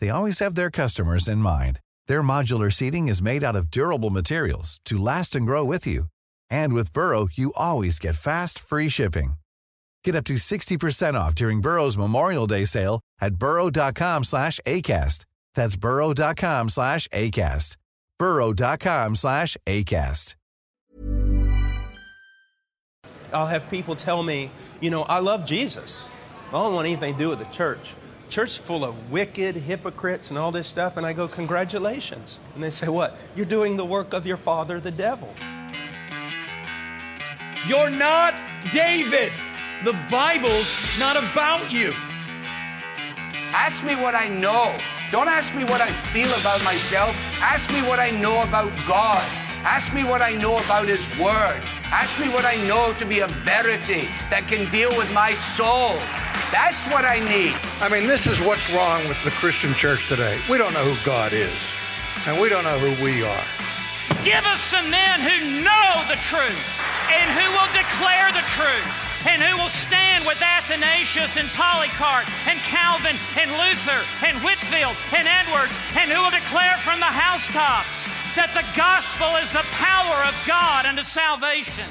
they always have their customers in mind. Their modular seating is made out of durable materials to last and grow with you. And with Burrow, you always get fast, free shipping. Get up to 60% off during Burrow's Memorial Day sale at burrow.com slash ACAST. That's burrow.com slash ACAST. burrow.com slash ACAST. I'll have people tell me, you know, I love Jesus. I don't want anything to do with the church. Church full of wicked hypocrites and all this stuff. And I go, congratulations. And they say, what? You're doing the work of your father, the devil. You're not David. The Bible's not about you. Ask me what I know. Don't ask me what I feel about myself. Ask me what I know about God. Ask me what I know about His Word. Ask me what I know to be a verity that can deal with my soul. That's what I need. I mean, this is what's wrong with the Christian church today. We don't know who God is, and we don't know who we are. Give us some men who know the truth and who will declare the truth and who will stand with Athanasius and Polycarp and Calvin and Luther and Whitefield and Edwards and who will declare from the housetops that the gospel is the power of God unto salvation.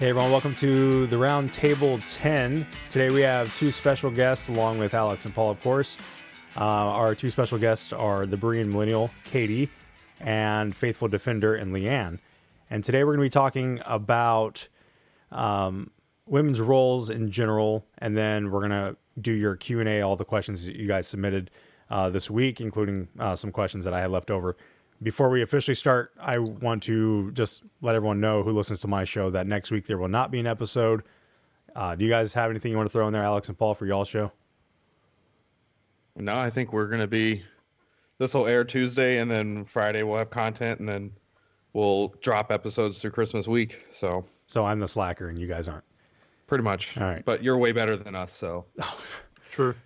Hey everyone, welcome to the Round Table 10. Today we have two special guests along with Alex and Paul, of course. Uh, our two special guests are the Berean Millennial, Katie, and Faithful Defender and Leanne. And today we're going to be talking about um, women's roles in general, and then we're going to do your Q&A, all the questions that you guys submitted uh, this week, including uh, some questions that I had left over. Before we officially start, I want to just let everyone know who listens to my show that next week there will not be an episode. Uh, do you guys have anything you want to throw in there, Alex and Paul, for y'all show? No, I think we're going to be. This will air Tuesday, and then Friday we'll have content, and then we'll drop episodes through Christmas week. So, so I'm the slacker, and you guys aren't. Pretty much. All right. But you're way better than us, so. True.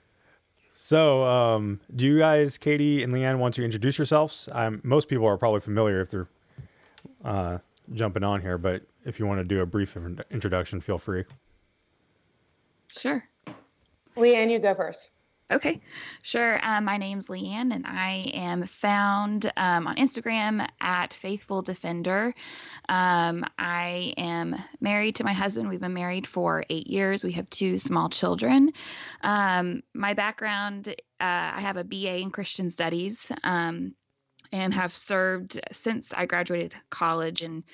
So, um, do you guys, Katie and Leanne, want to introduce yourselves? Um, most people are probably familiar if they're uh, jumping on here, but if you want to do a brief introduction, feel free. Sure. Leanne, you go first. Okay, sure. Um, my name's Leanne, and I am found um, on Instagram at Faithful Defender. Um, I am married to my husband. We've been married for eight years. We have two small children. Um, my background uh, I have a BA in Christian Studies. Um, and have served since I graduated college in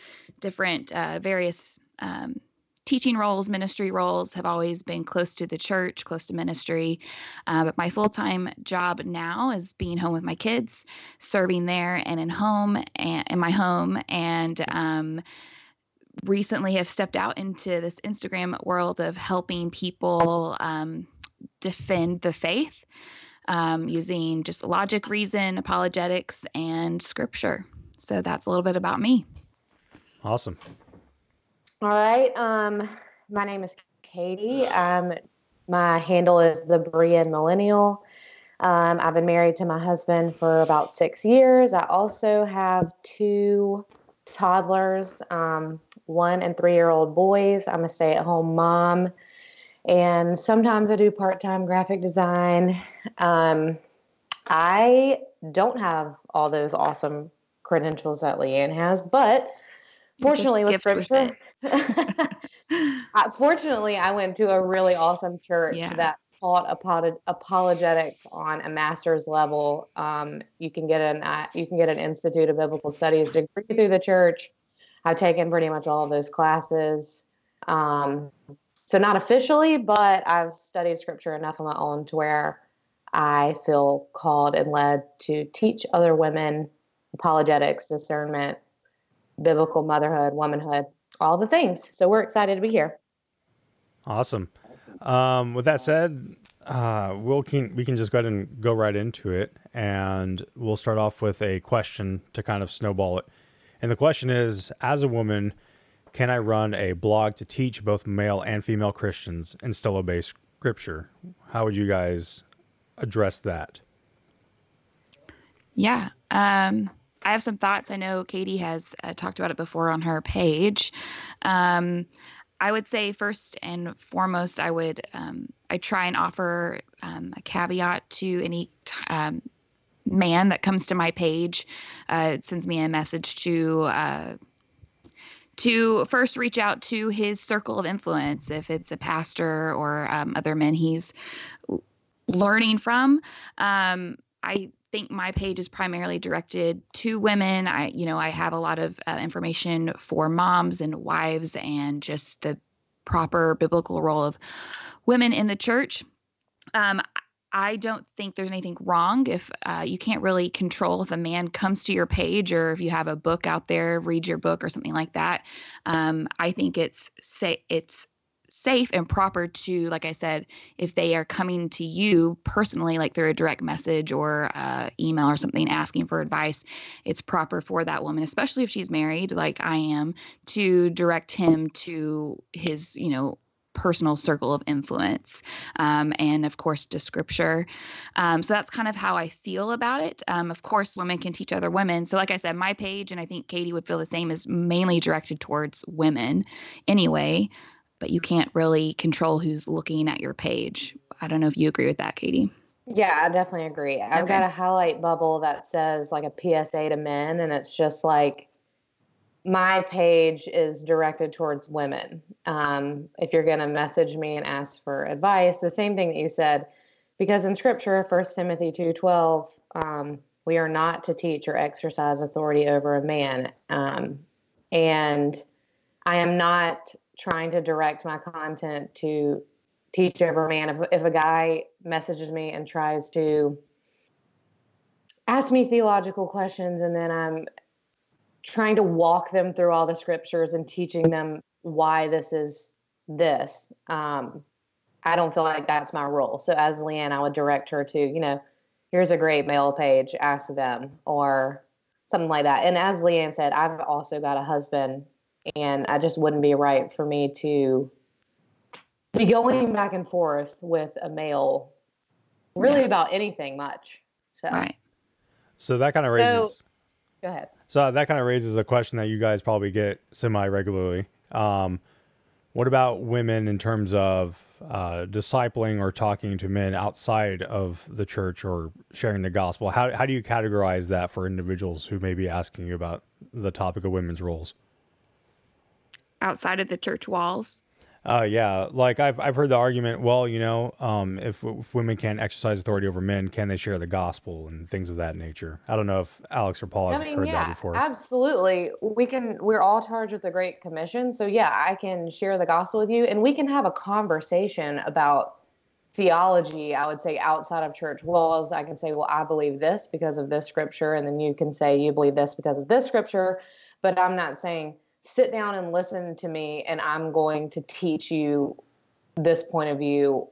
different uh, various um, teaching roles, ministry roles have always been close to the church, close to ministry. Uh, but my full time job now is being home with my kids, serving there and in home and in my home. And um, recently have stepped out into this Instagram world of helping people um, defend the faith um, using just logic, reason, apologetics, and scripture. So that's a little bit about me. Awesome. All right. Um, my name is Katie. Um, my handle is the Berean Millennial. Um, I've been married to my husband for about six years. I also have two toddlers, um, one and three year old boys. I'm a stay at home mom. And sometimes I do part time graphic design. Um, I don't have all those awesome credentials that Leanne has, but fortunately with scripture, fortunately, I went to a really awesome church Yeah. that taught apologetics on a master's level. Um, you can get an uh, you can get an Institute of Biblical Studies degree through the church. I've taken pretty much all of those classes. Um, so not officially, but I've studied scripture enough on my own to where I feel called and led to teach other women apologetics, discernment, biblical motherhood, womanhood, all the things. So we're excited to be here. Awesome. Um, with that said, uh, we'll can, we can just go ahead and go right into it, and we'll start off with a question to kind of snowball it. And the question is: As a woman, can I run a blog to teach both male and female Christians and still obey Scripture? How would you guys address that? Yeah. Um, I have some thoughts. I know Katie has uh, talked about it before on her page. Um, I would say first and foremost, I would um, I try and offer um, a caveat to any um, man that comes to my page, uh, sends me a message to. Uh, to first reach out to his circle of influence, if it's a pastor or um, other men he's learning from. Um, I think my page is primarily directed to women. I, you know, I have a lot of uh, information for moms and wives and just the proper biblical role of women in the church. Um, I don't think there's anything wrong if uh, you can't really control if a man comes to your page or if you have a book out there, read your book or something like that. Um, I think it's say it's safe and proper to, like I said, if they are coming to you personally, like through a direct message or uh, email or something asking for advice, it's proper for that woman, especially if she's married, like I am, to direct him to his, you know, personal circle of influence um, and of course to scripture. Um, so that's kind of how i feel about it. Um, of course women can teach other women. So like i said my page and i think katie would feel the same is mainly directed towards women anyway but you can't really control who's looking at your page. I don't know if you agree with that, Katie. Yeah, I definitely agree. I've got a highlight bubble that says like a PSA to men, and it's just like my page is directed towards women. Um, if you're going to message me and ask for advice, the same thing that you said, because in Scripture, First Timothy two twelve, um, we are not to teach or exercise authority over a man, um, and I am not trying to direct my content to teach every man. If, if a guy messages me and tries to ask me theological questions and then I'm trying to walk them through all the scriptures and teaching them why this is this, um, I don't feel like that's my role. So as Leanne, I would direct her to, you know, here's a great male page, ask them, or something like that. And as Leanne said, I've also got a husband and I just wouldn't be right for me to be going back and forth with a male really yeah. about anything much. So right. So that kind of raises. So, go ahead. So that kind of raises a question that you guys probably get semi regularly. Um, what about women in terms of uh, discipling or talking to men outside of the church or sharing the gospel? How how do you categorize that for individuals who may be asking you about the topic of women's roles? Outside of the church walls. Uh, yeah, like I've I've heard the argument. Well, you know, um, if, if women can't exercise authority over men, can they share the gospel and things of that nature? I don't know if Alex or Paul have I mean, heard yeah, that before. Absolutely, we can. We're all charged with the Great Commission, so yeah, I can share the gospel with you, and we can have a conversation about theology. I would say outside of church walls, I can say, well, I believe this because of this scripture, and then you can say you believe this because of this scripture, but I'm not saying sit down and listen to me and i'm going to teach you this point of view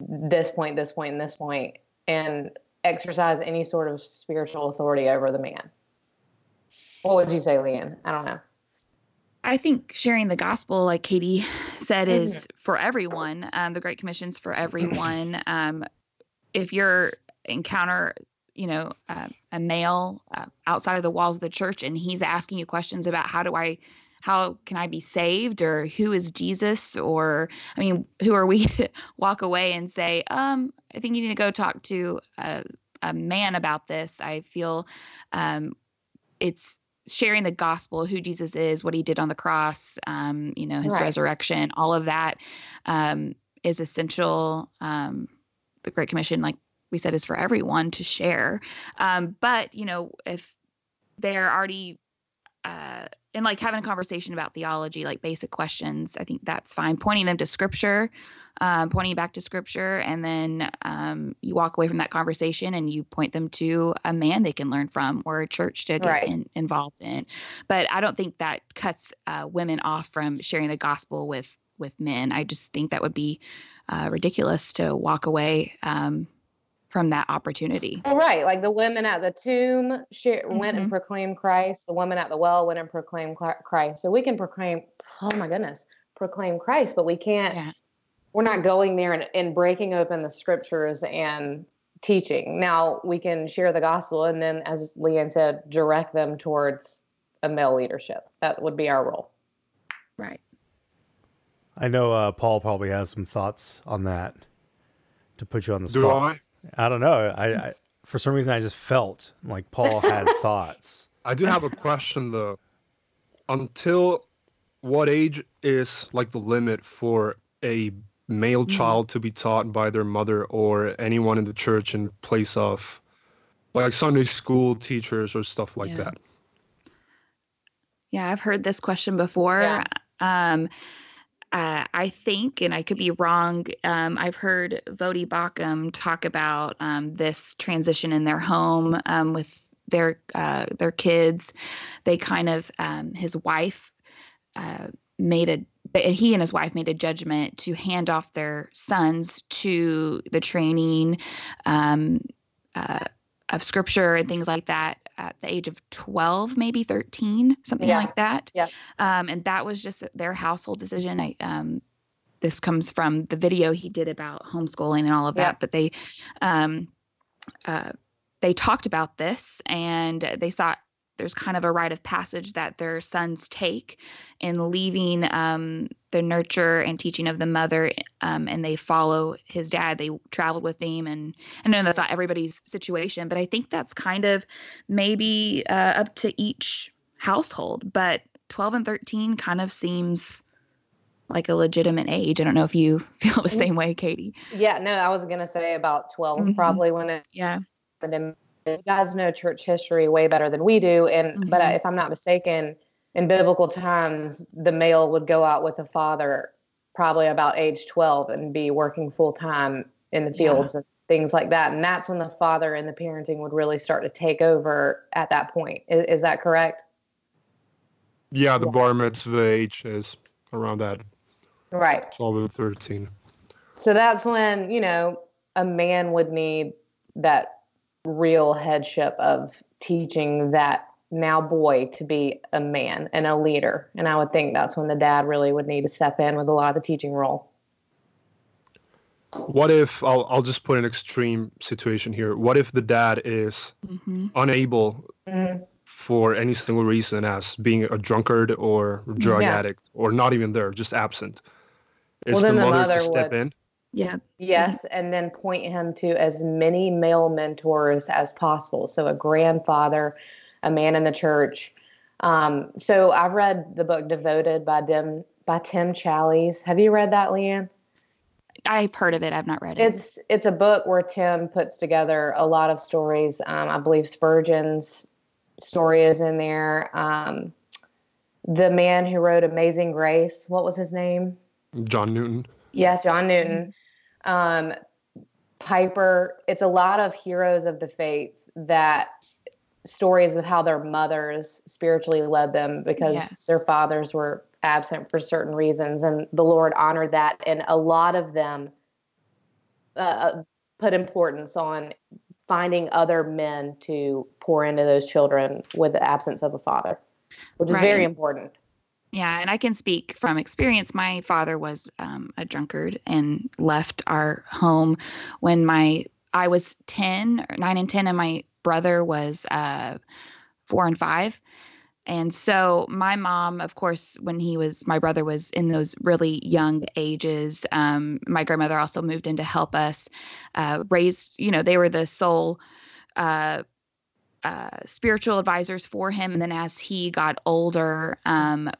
this point this point and this point and exercise any sort of spiritual authority over the man what would you say leanne i don't know I think sharing the gospel, like Katie said, is mm-hmm. for everyone. Um, the Great Commission's for everyone. Um, if you're encounter you know uh, a male uh, outside of the walls of the church and he's asking you questions about how do i how can i be saved or who is jesus or i mean who are we walk away and say um i think you need to go talk to a, a man about this i feel um it's sharing the gospel who jesus is what he did on the cross um you know his right. resurrection all of that um is essential. Um, the Great Commission, like we said, is for everyone to share. Um, but you know, if they're already uh, and like having a conversation about theology, like basic questions, I think that's fine. Pointing them to scripture, um, pointing back to scripture, and then um, you walk away from that conversation and you point them to a man they can learn from or a church to get Right. in, involved in. But I don't think that cuts uh, women off from sharing the gospel with with men. I just think that would be uh, ridiculous to walk away um, from that opportunity. Well, right. Like the women at the tomb share, went and proclaimed Christ. The woman at the well went and proclaimed Christ. So we can proclaim, oh my goodness, proclaim Christ, but we can't, we're not going there and, and breaking open the scriptures and teaching. Now we can share the gospel and then, as Leanne said, direct them towards a male leadership. That would be our role. Right. I know uh, Paul probably has some thoughts on that to put you on the spot. Do spot. I? don't know. I, I for some reason I just felt like Paul had thoughts. I do have a question though. Until what age is like the limit for a male Mm-hmm. child to be taught by their mother or anyone in the church in place of like Sunday school teachers or stuff like Yeah. that? Yeah, I've heard this question before. Um, uh, I think, and I could be wrong, um, I've heard Voddie Baucham talk about um, this transition in their home um, with their uh, their kids. They kind of um, his wife uh, made a he and his wife made a judgment to hand off their sons to the training um, uh, of scripture and things like that at the age of 12 maybe 13 something Yeah. like that Yeah. um, and that was just their household decision i um, this comes from the video he did about homeschooling and all of that but they um, uh, they talked about this and they thought there's kind of a rite of passage that their sons take in leaving um, the nurture and teaching of the mother um, and they follow his dad they traveled with him and i know that's not everybody's situation but i think that's kind of maybe uh, up to each household but 12 and 13 kind of seems like a legitimate age i don't know if you feel the same way katie Yeah, no, I was going to say about 12 Mhm. probably when it yeah happened. And you guys know church history way better than we do. And, but Mhm. if I'm not mistaken, in biblical times, the male would go out with a father probably about age 12 and be working full time in the Yeah. fields and things like that. And that's when the father and the parenting would really start to take over at that point. Is, is that correct? Yeah, the bar mitzvah age is around that Right. 12 or 13. So that's when, you know, a man would need that real headship of teaching that now boy to be a man and a leader. And I would think that's when the dad really would need to step in with a lot of the teaching role. What if I'll I'll just put an extreme situation here. What if the dad is Mm-hmm. unable for any single reason as being a drunkard or drug Yeah. addict or not even there, just absent? Is Well, the then the mother, mother to step would- in? Yeah. Yes, and then point him to as many male mentors as possible. So a grandfather, a man in the church. Um, so I've read the book Devoted by Tim by Tim Challies. Have you read that, Leanne? I've heard of it. I've not read it. It's it's a book where Tim puts together a lot of stories. Um, I believe Spurgeon's story is in there. Um, the man who wrote Amazing Grace, what was his name? John Newton. Yes, John Newton. Um, Piper. It's a lot of heroes of the faith that stories of how their mothers spiritually led them because Yes. their fathers were absent for certain reasons, and the Lord honored that. And a lot of them uh, put importance on finding other men to pour into those children with the absence of a father, which is very important. Yeah, and I can speak from experience. My father was um, a drunkard and left our home when my I was ten, or nine and ten, and my brother was uh, four and five. And so my mom, of course, when he was my brother was in those really young ages, um, my grandmother also moved in to help us uh, raise. You know, they were the sole. Uh, uh, spiritual advisors for him, and then as he got older, um,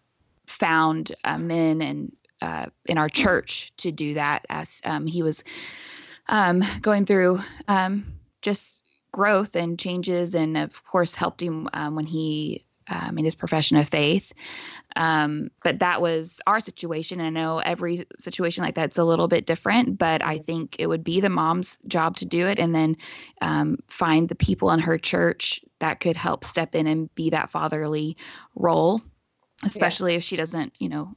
found uh, men and uh, in our church to do that as um, he was um, going through um, just growth and changes, and of course helped him um, when he um, in his profession of faith. Um, but that was our situation. I know every situation like that's a little bit different, but I think it would be the mom's job to do it and then um, find the people in her church that could help step in and be that fatherly role, especially if she doesn't, you know,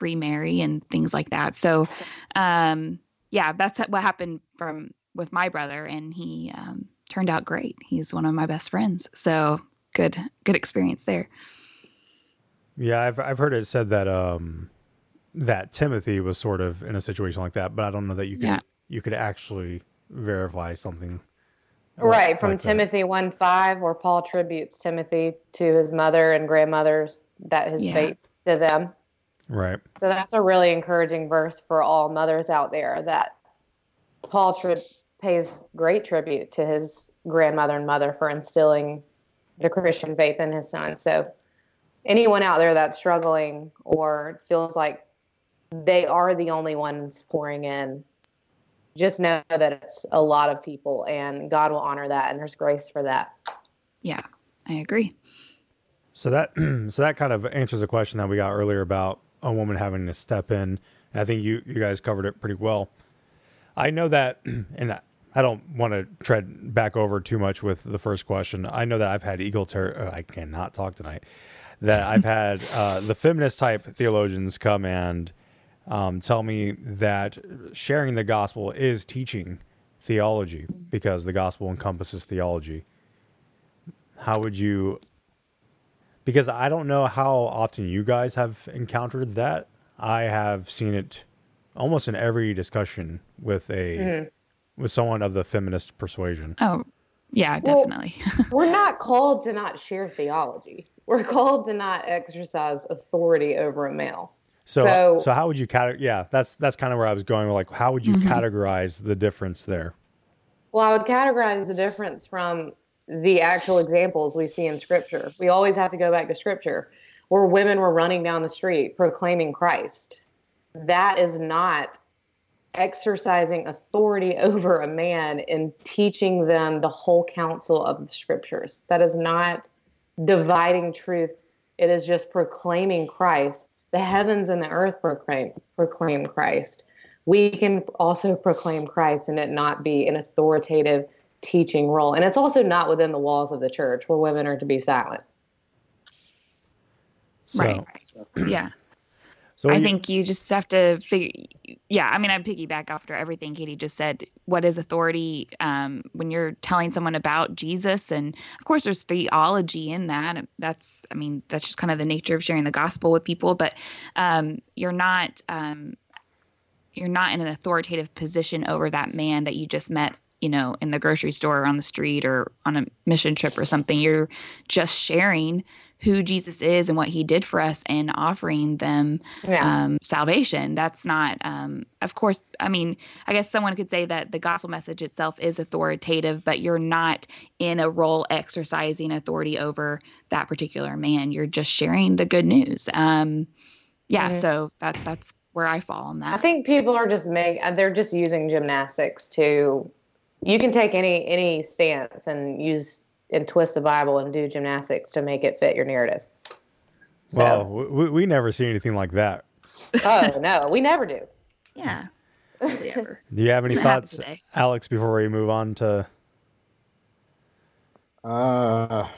remarry and things like that. So, um, yeah, that's what happened from with my brother, and he um, turned out great. He's one of my best friends. So good good experience there. Yeah, I've I've heard it said that um that Timothy was sort of in a situation like that, but I don't know that you could Yeah. you could actually verify something. Right, from like that. Timothy 1 5, where Paul tributes Timothy to his mother and grandmothers, that his Yeah. faith to them. Right. So that's a really encouraging verse for all mothers out there that Paul tri- pays great tribute to his grandmother and mother for instilling the Christian faith in his son. So anyone out there that's struggling or feels like they are the only ones pouring in, just know that it's a lot of people and God will honor that and there's grace for that. Yeah, I agree. So that so that kind of answers a question that we got earlier about a woman having to step in. And I think you you guys covered it pretty well. I know that, and I don't want to tread back over too much with the first question. I know that I've had eagle ter- uh, I cannot talk tonight. That I've had uh, the feminist type theologians come and um, tell me that sharing the gospel is teaching theology because the gospel encompasses theology. How would you because I don't know how often you guys have encountered that. I have seen it almost in every discussion with a Mhm. with someone of the feminist persuasion. Oh, yeah, Well, definitely. We're not called to not share theology. We're called to not exercise authority over a male. So, So- so, how would you categorize? Yeah, that's that's kind of where I was going. Like, how would you Mhm. categorize the difference there? Well, I would categorize the difference from the actual examples we see in scripture. We always have to go back to scripture where women were running down the street proclaiming Christ. That is not exercising authority over a man and teaching them the whole counsel of the scriptures. That is not dividing truth. It is just proclaiming Christ. The heavens and the earth proclaim proclaim Christ. We can also proclaim Christ and it not be an authoritative teaching role. And it's also not within the walls of the church where women are to be silent. So, Right. yeah. So I you- think you just have to figure. Yeah, I mean, I piggyback after everything Katie just said. What is authority um, when you're telling someone about Jesus? And of course, there's theology in that. That's, I mean, that's just kind of the nature of sharing the gospel with people. But um, you're not, um, you're not in an authoritative position over that man that you just met. You know, in the grocery store or on the street or on a mission trip or something. You're just sharing who Jesus is and what he did for us and offering them Yeah. um, salvation. That's not, um, of course, I mean, I guess someone could say that the gospel message itself is authoritative, but you're not in a role exercising authority over that particular man. You're just sharing the good news. Um, yeah, Mhm. so that that's where I fall on that. I think people are just make they're just using gymnastics to you can take any any stance and use and twist the Bible and do gymnastics to make it fit your narrative. well, we, we never see anything like that. Oh no, we never do. Yeah. Hardly. Do you have any thoughts. Alex, before we move on to? Uh,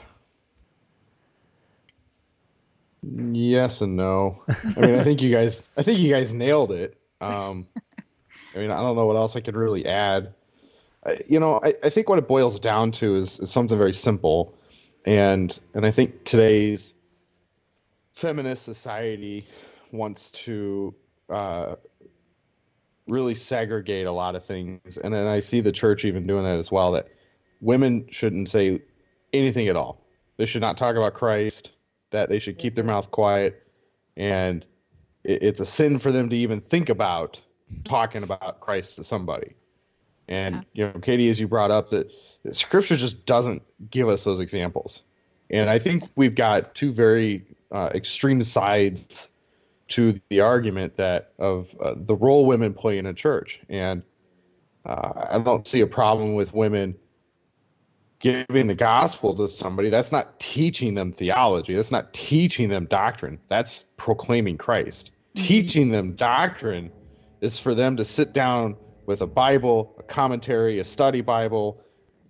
yes and no. I mean, I think you guys, I think you guys nailed it. Um, I mean, I don't know what else I could really add. You know, I, I think what it boils down to is, is something very simple, and and I think today's feminist society wants to uh, really segregate a lot of things, and then I see the church even doing that as well. That women shouldn't say anything at all. They should not talk about Christ. That they should keep their mouth quiet, and it, it's a sin for them to even think about talking about Christ to somebody. And you know, Katie, as you brought up, that that Scripture just doesn't give us those examples. And I think we've got two very uh, extreme sides to the argument that of uh, the role women play in a church, and uh, I don't see a problem with women giving the gospel to somebody. That's not teaching them theology. That's not teaching them doctrine. That's proclaiming Christ. Mm-hmm. Teaching them doctrine is for them to sit down with a Bible, a commentary, a study Bible,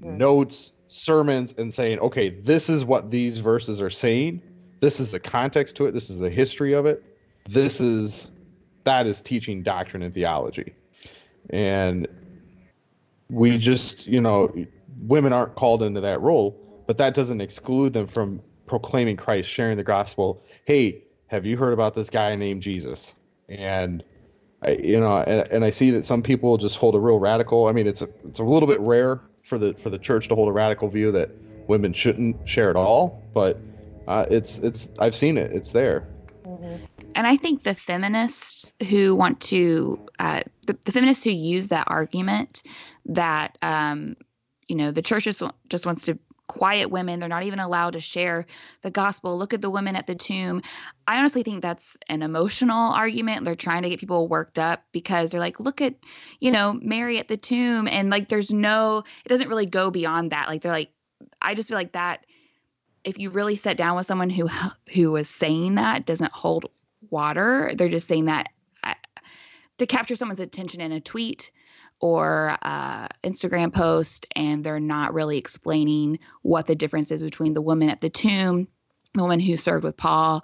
mm-hmm. notes, sermons, and saying, okay, this is what these verses are saying. This is the context to it. This is the history of it. This is that is teaching doctrine and theology. And we just, you know, women aren't called into that role, but that doesn't exclude them from proclaiming Christ, sharing the gospel. Hey, have you heard about this guy named Jesus? And I, you know, and, and I see that some people just hold a real radical. I mean, it's a, it's a little bit rare for the for the church to hold a radical view that women shouldn't share at all, but uh, it's it's I've seen it. It's there. Mm-hmm. And I think the feminists who want to, uh, the, the, feminists who use that argument that um, you know the church just, just wants to quiet women they're not even allowed to share the gospel look at the women at the tomb. I honestly think that's an emotional argument. They're trying to get people worked up because they're like look at you know mary at the tomb and like there's no it doesn't really go beyond that. Like they're like i just feel like that if you really sit down with someone who who was saying that doesn't hold water. They're just saying that uh, to capture someone's attention in a tweet or uh, Instagram post, and they're not really explaining what the difference is between the woman at the tomb, the woman who served with Paul,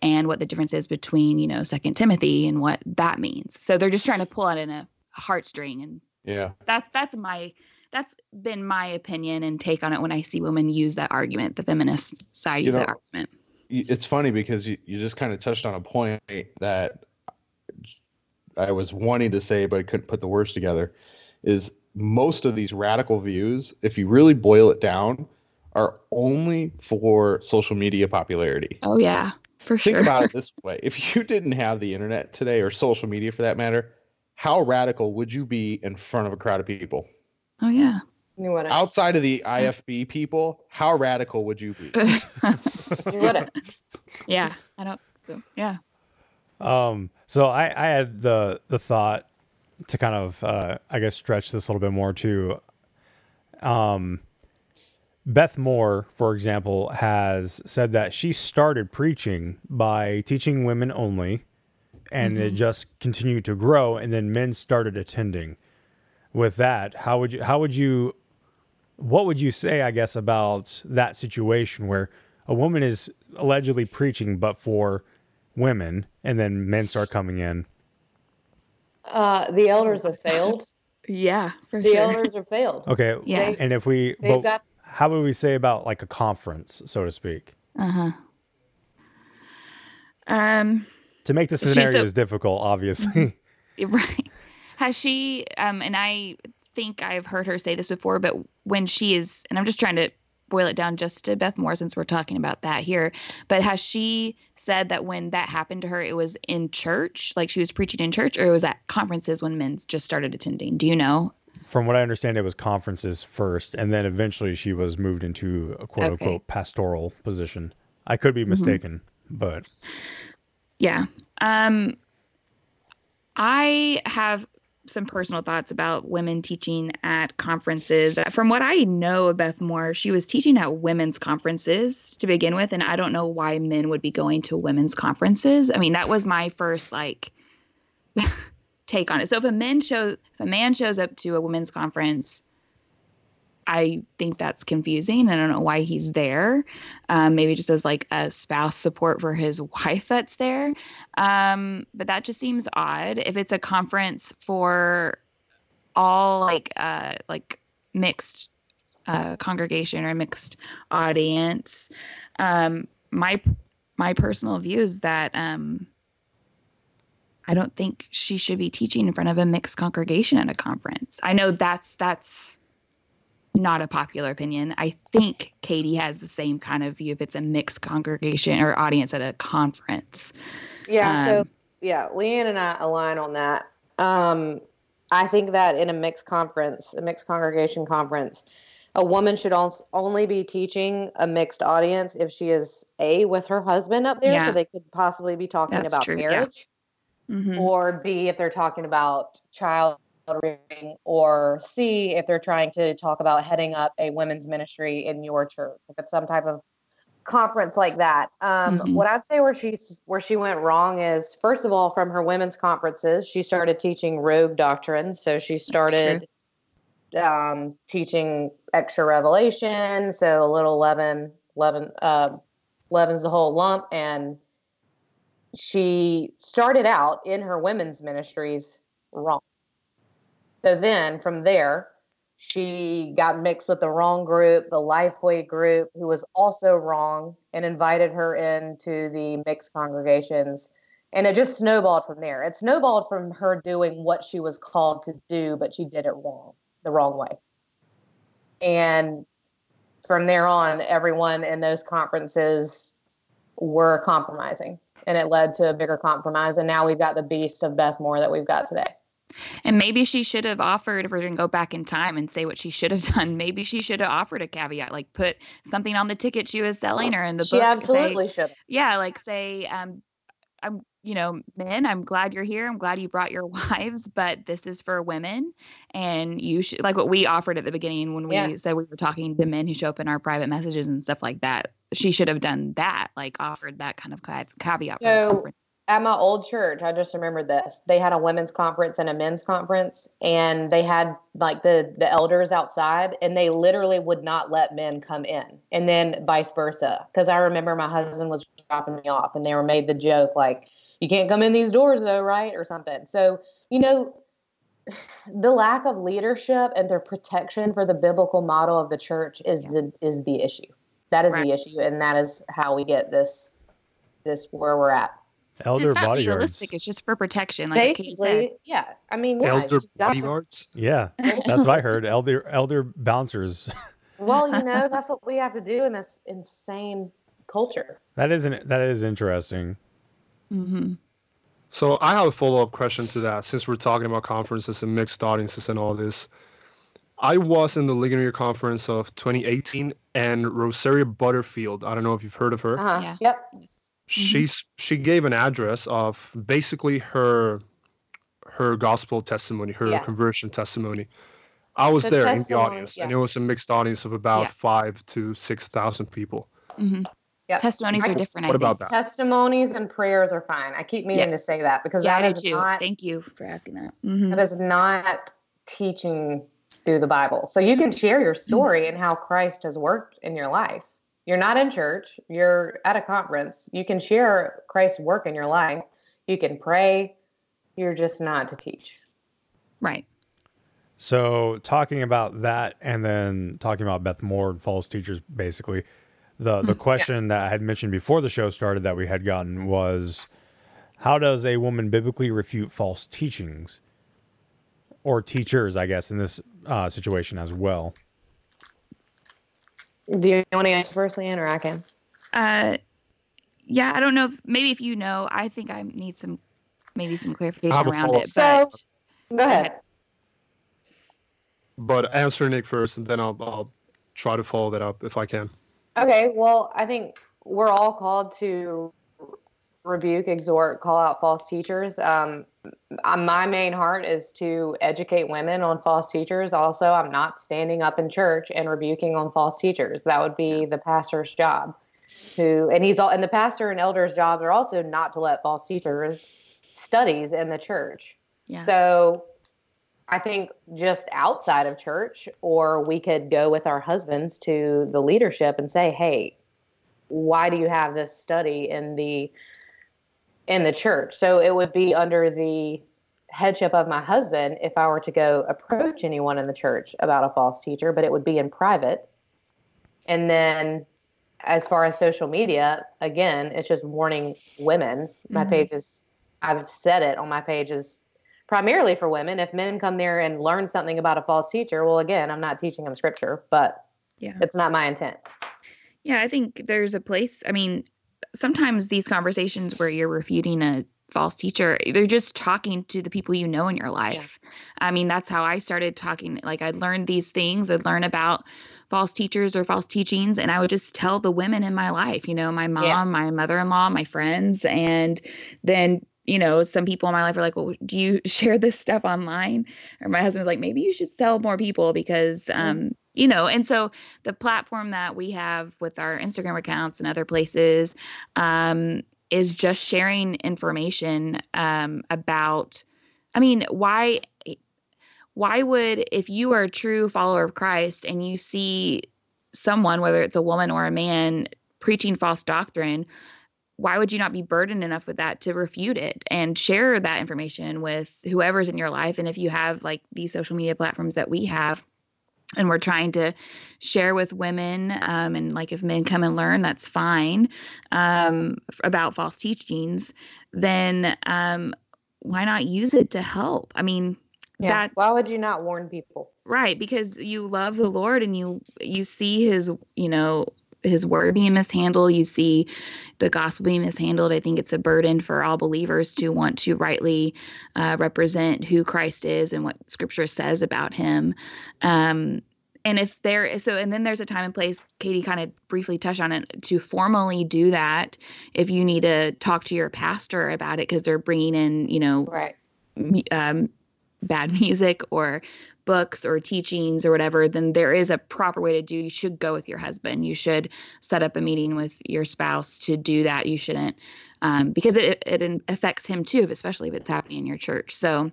and what the difference is between you know Second Timothy and what that means. So they're just trying to pull it in a heartstring, and yeah, that's that's my that's been my opinion and take on it when I see women use that argument, the feminist side you use know, that argument. It's funny because you, you just kind of touched on a point that I was wanting to say, but I couldn't put the words together, is most of these radical views, if you really boil it down, are only for social media popularity. Oh yeah, for Think sure. Think about it this way: if you didn't have the internet today or social media for that matter, how radical would you be in front of a crowd of people? Oh yeah. Outside of the IFB people, how radical would you be? you wouldn't. Yeah, I don't. So, yeah. Um, so I, I had the the thought to kind of uh, I guess stretch this a little bit more to um, Beth Moore, for example, has said that she started preaching by teaching women only, and mm-hmm. it just continued to grow, and then men started attending. With that, how would you how would you what would you say, I guess, about that situation where a woman is allegedly preaching, but for women, and then men start coming in? Uh, the elders have failed. Yeah, the sure. elders have failed. Okay. Yeah. And if we, well, got, how would we say about like a conference, so to speak? Uh huh. Um. To make the scenario is difficult, obviously. Right. Has she? Um. And I think I've heard her say this before, but when she is, and I'm just trying to boil it down just to Beth Moore since we're talking about that here. But has she said that when that happened to her, it was in church, like she was preaching in church, or it was at conferences when men just started attending? Do you know? From what I understand, it was conferences first, and then eventually she was moved into a quote okay. unquote pastoral position. I could be mm-hmm. mistaken, mm-hmm. but yeah. Um, I have some personal thoughts about women teaching at conferences. From what I know of Beth Moore, she was teaching at women's conferences to begin with, and I don't know why men would be going to women's conferences. I mean, that was my first like take on it. So if a man shows if a man shows up to a women's conference I think that's confusing. I don't know why he's there. Um, maybe just as like a spouse support for his wife that's there. Um, but that just seems odd. If it's a conference for all like uh, like mixed uh, congregation or mixed audience, um, my my personal view is that um, I don't think she should be teaching in front of a mixed congregation at a conference. I know that's that's not a popular opinion. I think Katie has the same kind of view if it's a mixed congregation or audience at a conference. Yeah. Um, so, yeah, Leanne and I align on that. Um, I think that in a mixed conference, a mixed congregation conference, a woman should also only be teaching a mixed audience if she is a with her husband up there, Yeah. so they could possibly be talking That's about true, yeah. marriage, Mhm. or b if they're talking about child rearing, or c if they're trying to talk about heading up a women's ministry in your church. If it's some type of conference like that. Um, Mhm. What I'd say where she's where she went wrong is first of all from her women's conferences, she started teaching rogue doctrine. So she started um, teaching extra revelation. So a little leaven, leaven, uh, leaven's the whole lump, and she started out in her women's ministries wrong. So then from there, she got mixed with the wrong group, the Lifeway group, who was also wrong, and invited her into the mixed congregations. And it just snowballed from there. It snowballed from her doing what she was called to do, but she did it wrong, the wrong way. And from there on, everyone in those conferences were compromising. And it led to a bigger compromise. And now we've got the beast of Beth Moore that we've got today. And maybe she should have offered, if we're going to go back in time and say what she should have done, maybe she should have offered a caveat, like put something on the ticket she was selling or in the She book. She absolutely say, should. Yeah, like say, um, I'm, you know, men, I'm glad you're here. I'm glad you brought your wives, but this is for women. And you should, like what we offered at the beginning when we Yeah. said we were talking to men who show up in our private messages and stuff like that. She should have done that, like offered that kind of ca- caveat. for the So conference. At my old church, I just remembered this. They had a women's conference and a men's conference, and they had like the the elders outside, and they literally would not let men come in, and then vice versa. Because I remember my husband was dropping me off, and they were made the joke like, "You can't come in these doors, though, right?" or something. So you know. The lack of leadership and their protection for the biblical model of the church is the is the issue. That is Right. the issue, and that is how we get this this where we're at. Elder it's not bodyguards. legalistic. It's just for protection. Like what Katie said. Basically, yeah. I mean, yeah, Elder you've got to- bodyguards. Yeah, that's what I heard. Elder elder bouncers. Well, you know, that's what we have to do in this insane culture. that isn't that is interesting. Mm-hmm. So I have a follow up question to that. Since we're talking about conferences and mixed audiences and all this, I was in the Ligonier conference of 2018, and Rosaria Butterfield. I don't know if you've heard of her. Uh-huh. Yeah. Yep. She's she gave an address of basically her her gospel testimony, her Yeah. conversion testimony. I was The there in the testimony, audience, and it was a mixed audience of about Yeah. five to six thousand people. hmm Yep. Testimonies I- are different. What I about think. that? Testimonies and prayers are fine. I keep meaning to say that because Yeah, that I do is too. not Thank you for asking that. Mhm. that is not teaching through the Bible. So you can share your story and how Christ has worked in your life. You're not in church, you're at a conference. You can share Christ's work in your life. You can pray. You're just not to teach. Right. So talking about that and then talking about Beth Moore and false teachers, basically, the the question that I had mentioned before the show started that we had gotten was, how does a woman biblically refute false teachings, or teachers, I guess, in this uh, situation as well? Do you want to answer first, Leanne, or I can? Uh, yeah, I don't know. If, maybe if you know, I think I need some, maybe some clarification around follow-up. it. So, But go ahead. But answer Nick first, and then I'll, I'll try to follow that up if I can. Okay, well, I think we're all called to rebuke, exhort, call out false teachers. Um, Uh, my main heart is to educate women on false teachers. Also, I'm not standing up in church and rebuking on false teachers. That would be the pastor's job. Who and he's all and the pastor and elders' jobs are also not to let false teachers studies in the church. yeah. So I think just outside of church, or we could go with our husbands to the leadership and say, hey, why do you have this study in the in the church? So it would be under the headship of my husband if I were to go approach anyone in the church about a false teacher, but it would be in private. And then as far as social media, again, it's just warning women. My Mhm. page is I've said it on my pages primarily for women. If men come there and learn something about a false teacher, well, again, I'm not teaching them scripture, but Yeah. it's not my intent. Yeah, I think there's a place. I mean, sometimes these conversations where you're refuting a false teacher they're just talking to the people you know in your life yeah. i mean that's how i started talking like i'd learned these things i'd learn about false teachers or false teachings and i would just tell the women in my life you know my mom yes. my mother-in-law my friends and then you know some people in my life are like well do you share this stuff online or my husband's like maybe you should sell more people because mm-hmm. um. You know and so the platform that we have with our instagram accounts and other places um is just sharing information um, about i mean why why would if you are a true follower of christ and you see someone whether it's a woman or a man preaching false doctrine why would you not be burdened enough with that to refute it and share that information with whoever's in your life? And if you have like these social media platforms that we have and we're trying to share with women um, and like if men come and learn that's fine um, about false teachings then um, why not use it to help i mean yeah. that why would you not warn people right because you love the lord and you you see his you know his word being mishandled. You see the gospel being mishandled. I think it's a burden for all believers to want to rightly uh, represent who christ is and what scripture says about him. Um, and if there is so and then there's a time and place katie kind of briefly touched on it to formally do that if you need to talk to your pastor about it because they're bringing in you know right. um, bad music or books or teachings or whatever, then there is a proper way to do. You should go with your husband. You should set up a meeting with your spouse to do that. You shouldn't, um, because it, it affects him too, especially if it's happening in your church. So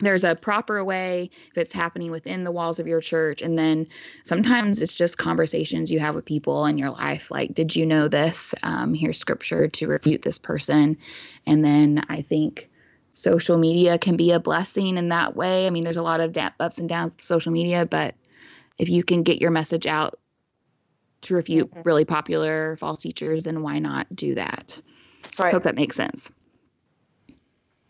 there's a proper way if it's happening within the walls of your church. And then sometimes it's just conversations you have with people in your life. Like, did you know this? Um, here's scripture to refute this person. And then I think social media can be a blessing in that way. I mean, there's a lot of ups and downs with social media, but if you can get your message out to refute mm-hmm. really popular false teachers, then why not do that? Right. I hope that makes sense.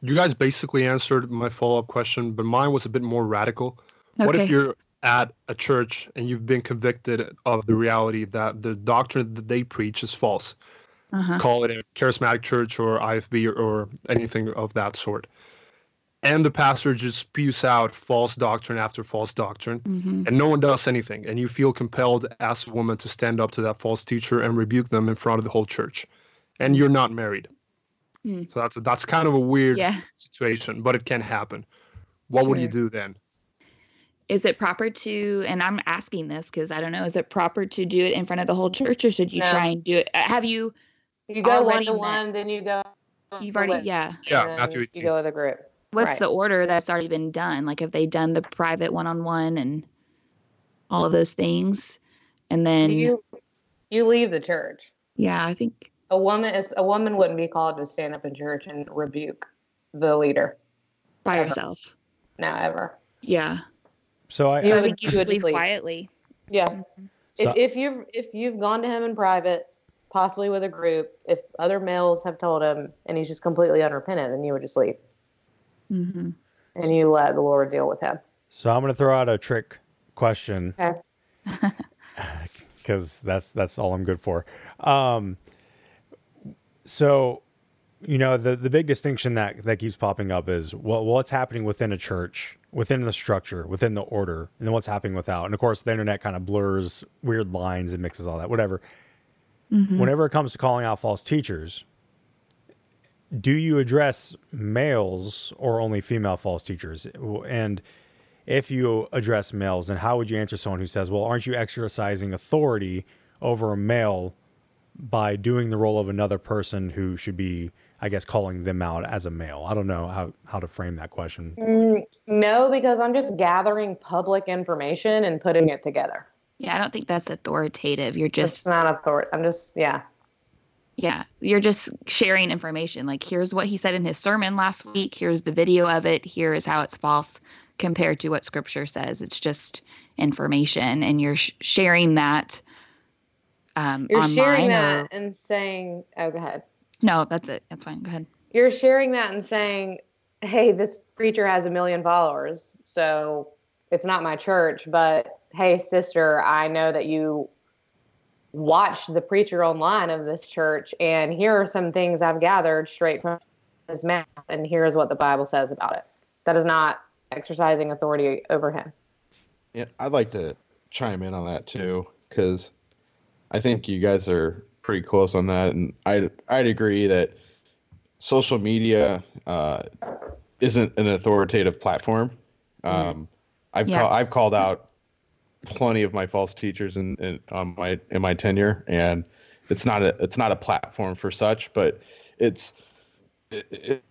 You guys basically answered my follow up question, but mine was a bit more radical. Okay. What if you're at a church and you've been convicted of the reality that the doctrine that they preach is false? Uh-huh. call it a charismatic church or IFB or, or anything of that sort. And the pastor just spews out false doctrine after false doctrine, mm-hmm. and no one does anything. And you feel compelled as a woman to stand up to that false teacher and rebuke them in front of the whole church. And you're not married. Mm. So that's a, that's kind of a weird yeah. situation, but it can happen. What sure. would you do then? is it proper to and i'm asking this because i don't know is it proper to do it in front of the whole church or should you no. try and do it have you you go one to one, then you go. You've already, yeah. Yeah, Matthew 18. You go with a group. What's right. the order that's already been done? Like, have they done the private one on one and all of those things? And then you you leave the church. Yeah, I think a woman is a woman wouldn't be called to stand up in church and rebuke the leader by ever. herself. No, ever. Yeah. So I, you I think you just leave quietly. Yeah. Mm-hmm. So, if, if you've if you've gone to him in private possibly with a group, if other males have told him and he's just completely unrepentant, then you would just leave. Mm-hmm. And you let the Lord deal with him. So I'm going to throw out a trick question. Because that's that's all I'm good for. Um, so, you know, the the big distinction that that keeps popping up is what what's happening within a church, within the structure, within the order, and then what's happening without. And of course, the internet kind of blurs weird lines and mixes all that. Whatever mm-hmm. whenever it comes to calling out false teachers, do you address males or only female false teachers? And if you address males, then how would you answer someone who says, well, aren't you exercising authority over a male by doing the role of another person who should be, I guess, calling them out as a male? I don't know how, how to frame that question. Mm, no, because I'm just gathering public information and putting it together. Yeah, I don't think that's authoritative. You're just It's not authoritative. I'm just yeah. Yeah, you're just sharing information. Like here's what he said in his sermon last week. Here's the video of it. Here is how it's false compared to what scripture says. It's just information and you're sh- sharing that um You're sharing that or... and saying, "Oh, go ahead." No, that's it. That's fine. Go ahead. You're sharing that and saying, "Hey, this preacher has a million followers." So, it's not my church, but hey, sister, I know that you watch the preacher online of this church, and here are some things I've gathered straight from his mouth, and here is what the Bible says about it. That is not exercising authority over him. Yeah, I'd like to chime in on that too, because I think you guys are pretty close on that, and I'd I'd agree that social media uh, isn't an authoritative platform. Um, I've Yes. call, I've called out plenty of my false teachers in, in on my in my tenure, and it's not a it's not a platform for such, but it's it, it's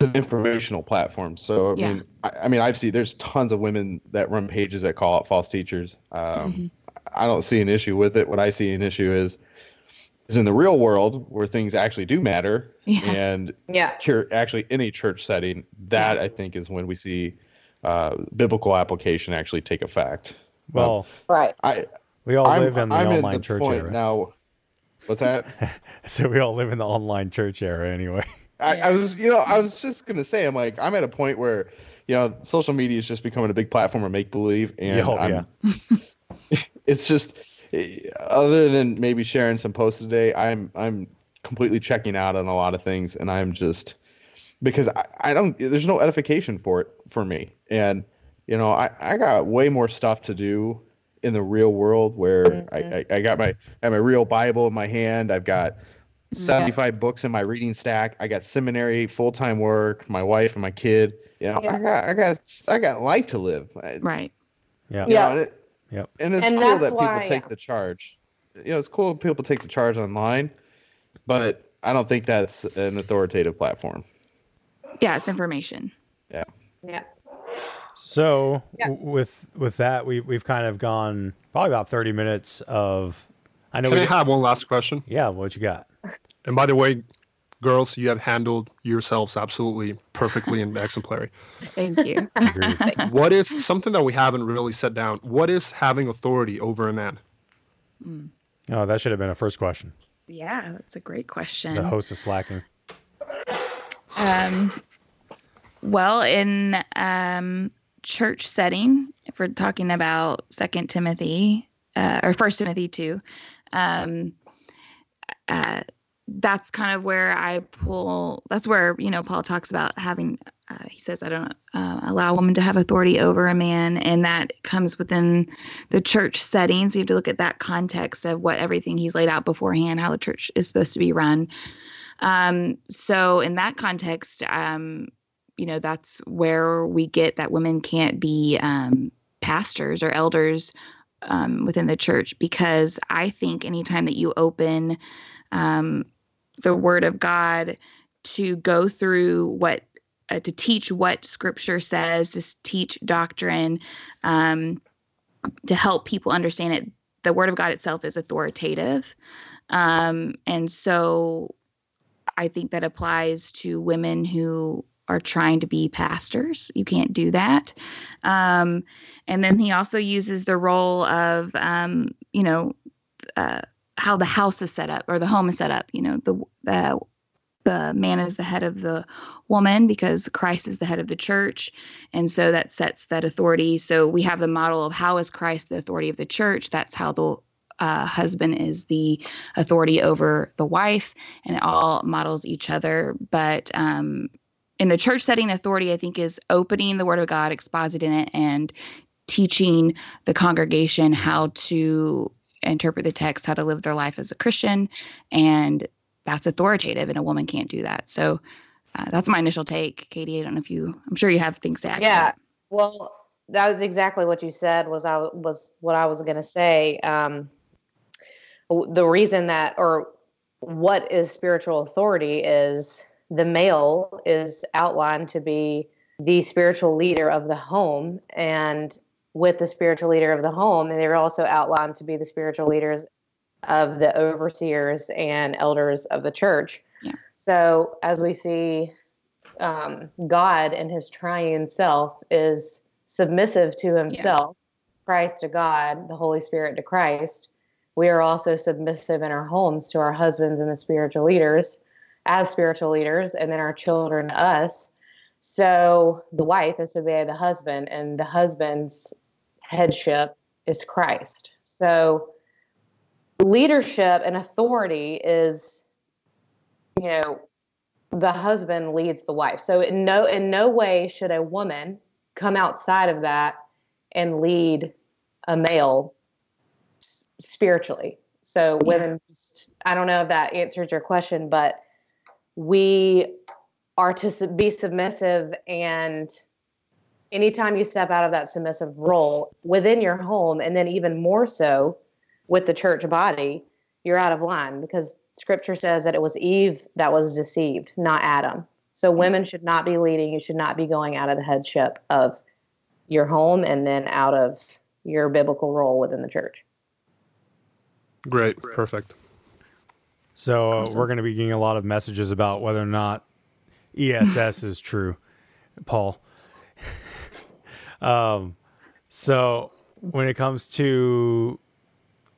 an informational platform. So I Yeah. mean, I, I mean, I've seen there's tons of women that run pages that call out false teachers. Um, Mm-hmm. I don't see an issue with it. What I see an issue is is in the real world where things actually do matter, Yeah. and Yeah. actually in a church setting, that I think is when we see uh, biblical application actually take effect. Well, right. I we all I'm- live in the I'm at online the church point era. now. What's that? so we all live in the online church era anyway. I, I was, you know, I was just gonna say, I'm like, I'm at a point where, you know, social media is just becoming a big platform of make believe, and Oh, I'm- it's just, eh, other than maybe sharing some posts today, I'm, I'm completely checking out on a lot of things, and I'm just because I, I don't, there's no edification for it for me, and you know, I, I got way more stuff to do in the real world where I, mm-hmm. I, I got my, I have my real Bible in my hand, I've got 75 books in my reading stack. I got seminary, full time work, my wife and my kid. You know, I got I got I got life to live. Right. Yeah. you know, and, it, Yep. and it's And cool that people why- take the charge. You know, it's cool people take the charge online, but I don't think that's an authoritative platform. Yeah, it's information. Yeah. Yeah. So Yeah. w- with with that, we we've kind of gone probably about thirty minutes of. I know Can we I did- have one last question? Yeah, what you got? And by the way, girls, you have handled yourselves absolutely perfectly and exemplary. Thank you. what is something that we haven't really set down? What is having authority over a man? Oh, that should have been a first question. Yeah, that's a great question. The host is slacking. Um, well, in um, church setting, if we're talking about Second Timothy uh, or First Timothy two, um, uh, that's kind of where I pull. That's where you know Paul talks about having. Uh, he says, "I don't uh, allow a woman to have authority over a man," and that comes within the church setting. So you have to look at that context of what everything he's laid out beforehand, how the church is supposed to be run. Um, so in that context, um, you know, that's where we get that women can't be um, pastors or elders um, within the church because I think anytime that you open um, the Word of God to go through what uh, to teach what Scripture says, to teach doctrine, um, to help people understand it. The Word of God itself is authoritative, um, and so I think that applies to women who are trying to be pastors. You can't do that. Um, and then he also uses the role of, um, you know, uh, how the house is set up or the home is set up. You know, the the the man is the head of the woman because Christ is the head of the church, and so that sets that authority. So we have the model of how is Christ the authority of the church. That's how the uh, husband is the authority over the wife, and it all models each other. But um, in the church setting, authority I think is opening the Word of God, expositing it, and teaching the congregation how to interpret the text, how to live their life as a Christian, and that's authoritative, and a woman can't do that. So uh, that's my initial take, Katie. I don't know if you, I'm sure you have things to add. to Yeah. that. Well, that was exactly what you said. Was I was what I was going to say. Um, the reason that, or what is spiritual authority, is the male is outlined to be the spiritual leader of the home, and with the spiritual leader of the home, and they're also outlined to be the spiritual leaders of the overseers and elders of the church. Yeah. So as we see um, God in his triune self is submissive to himself, Christ to God, the Holy Spirit to Christ. We are also submissive in our homes to our husbands and the spiritual leaders as spiritual leaders, and then our children us. So the wife is to obey the husband, and the husband's headship is Christ. So leadership and authority is, you know, the husband leads the wife. So in no in no way should a woman come outside of that and lead a male spiritually. So women just, I don't know if that answers your question, but we are to be submissive and anytime you step out of that submissive role within your home and then even more so with the church body, you're out of line because scripture says that it was Eve that was deceived, not Adam. So mm-hmm. women should not be leading. You should not be going out of the headship of your home and then out of your biblical role within the church. Great. Perfect. So uh, we're going to be getting a lot of messages about whether or not ESS is true, Paul. um, so when it comes to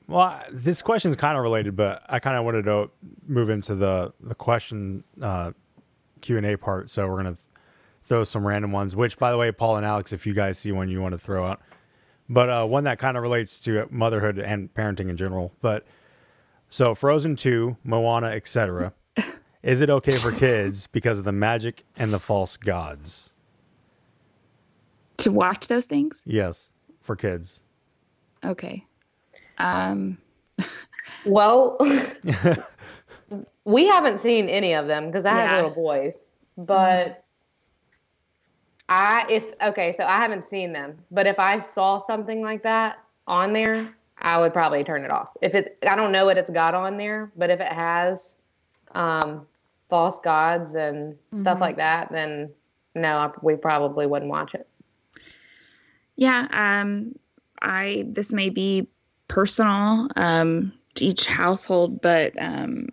well, this question is kind of related, but I kind of wanted to move into the the question uh, Q and A part. So we're gonna th- throw some random ones. Which, by the way, Paul and Alex, if you guys see one you want to throw out, but uh, one that kind of relates to motherhood and parenting in general. But so Frozen Two, Moana, etc. is it okay for kids because of the magic and the false gods? To watch those things? Yes, for kids. Okay. Um, well, we haven't seen any of them because I Yeah. have little boys. But I, if okay, so I haven't seen them. But if I saw something like that on there, I would probably turn it off. If it, I don't know what it's got on there, but if it has um, false gods and stuff Mhm. like that, then no, I, we probably wouldn't watch it. Yeah, um, I this may be personal um, to each household, but um,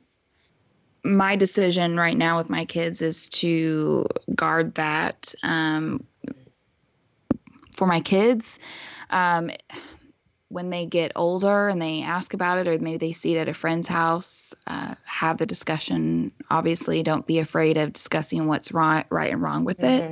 my decision right now with my kids is to guard that um, for my kids. Um, when they get older and they ask about it, or maybe they see it at a friend's house, uh, have the discussion. Obviously, don't be afraid of discussing what's right, right and wrong with it.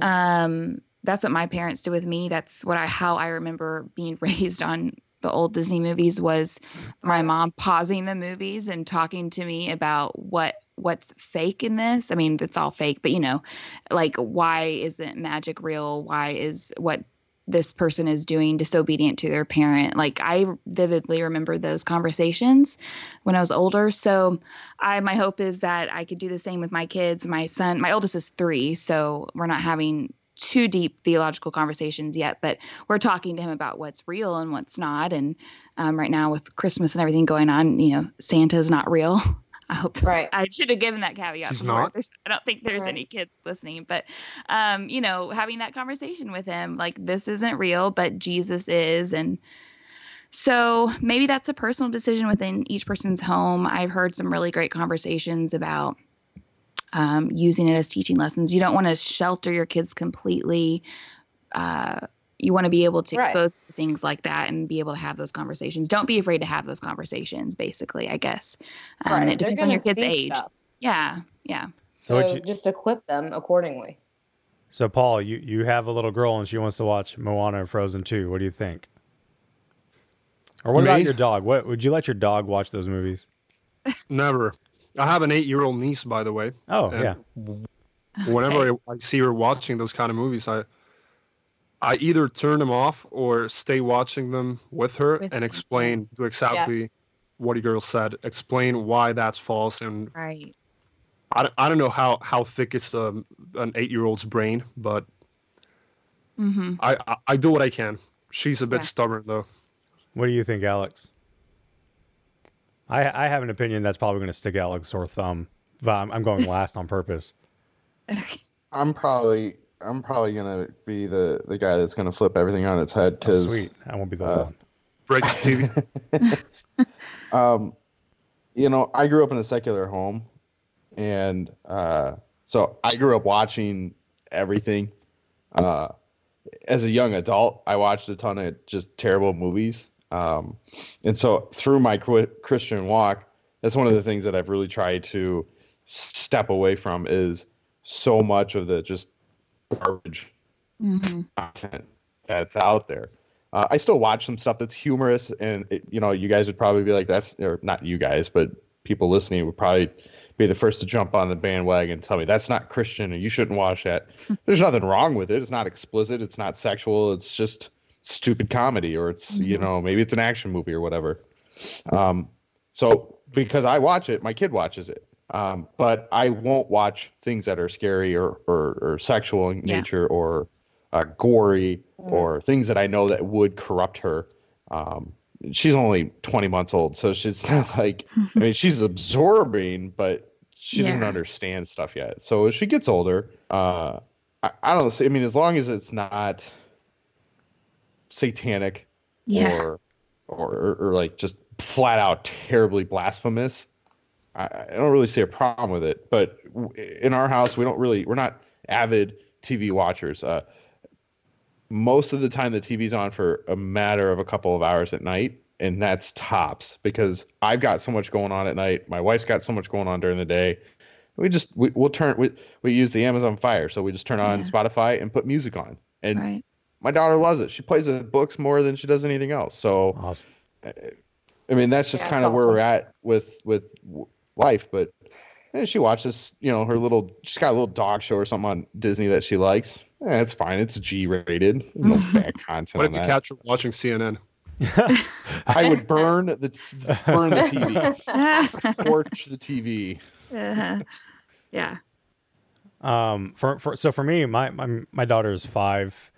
Um, that's what my parents did with me. That's what I how I remember being raised on the old Disney movies was my mom pausing the movies and talking to me about what what's fake in this. I mean, it's all fake, but you know, like why isn't magic real? Why is what this person is doing disobedient to their parent? Like I vividly remember those conversations when I was older. So I my hope is that I could do the same with my kids. My son, my oldest is 3, so we're not having too deep theological conversations yet, but we're talking to him about what's real and what's not. And um, right now, with Christmas and everything going on, you know, Santa's not real. I hope. Right. I should have given that caveat. He's before. not? There's- I don't think there's any kids listening, but um, you know, having that conversation with him, like this isn't real, but Jesus is, and so maybe that's a personal decision within each person's home. I've heard some really great conversations about um, using it as teaching lessons. You don't want to shelter your kids completely. Uh, you want to be able to expose to things like that and be able to have those conversations. Don't be afraid to have those conversations. Basically, I guess. Um, Right. and it depends on your kid's age. stuff. Yeah, yeah. So So, you- just equip them accordingly. So Paul, you you have a little girl and she wants to watch Moana and Frozen 2. What do you think? Or what about your dog? What would you let your dog watch those movies? Never. I have an eight-year-old niece, by the way. Oh, yeah. w- Whenever I, I see her watching those kind of movies, I I either turn them off or stay watching them with her With and explain do exactly what a girl said. Explain why that's false, and Right. I, don't- I don't know how how thick is the an eight-year-old's brain, but Mm-hmm. I, I I do what I can. She's a bit Yeah. stubborn though. What do you think, Alex? I I have an opinion that's probably going to stick out like a sore thumb, but I'm, I'm going last on purpose. I'm probably I'm probably gonna be the the guy that's gonna flip everything on its head Oh, because sweet, I won't be the uh, one. Break the TV. um, you know, I grew up in a secular home, and uh, so I grew up watching everything. Uh, as a young adult, I watched a ton of just terrible movies, um, and so through my Christian walk, that's one of the things that I've really tried to step away from is so much of the just garbage Mm-hmm. content that's out there. Uh, I still watch some stuff that's humorous, and it, you know, you guys would probably be like, "That's," or not you guys, but people listening would probably be the first to jump on the bandwagon and tell me that's not Christian and you shouldn't watch that. There's nothing wrong with it. It's not explicit. It's not sexual. It's just stupid comedy, or it's you Mm-hmm. know maybe it's an action movie or whatever. Um, so because I watch it, my kid watches it. Um, but I won't watch things that are scary or or, or sexual in Yeah. nature or uh, gory or things that I know that would corrupt her. Um, she's only 20 months old, so she's not like I mean she's absorbing, but she doesn't understand stuff yet. So as she gets older, uh, I, I don't know. I mean, as long as it's not satanic Yeah. or or or like just flat out terribly blasphemous, I, I don't really see a problem with it. But w- in our house, we don't really we're not avid TV watchers. Uh, most of the time, the TV's on for a matter of a couple of hours at night, and that's tops because I've got so much going on at night. My wife's got so much going on during the day. We just we, we'll turn we, we use the Amazon Fire, so we just turn on Yeah. Spotify and put music on, and Right. my daughter loves it. She plays with books more than she does anything else. So, Awesome. I mean, that's just Yeah, kind it's of where we're at with with w- life. But eh, she watches, you know, her little. She's got a little dog show or something on Disney that she likes. Eh, it's fine. It's G rated. No bad content. What if you that. catch her watching CNN? I would burn the burn the TV, torch the TV. Uh-huh. Yeah. Um, for, for so for me, my my my daughter is five,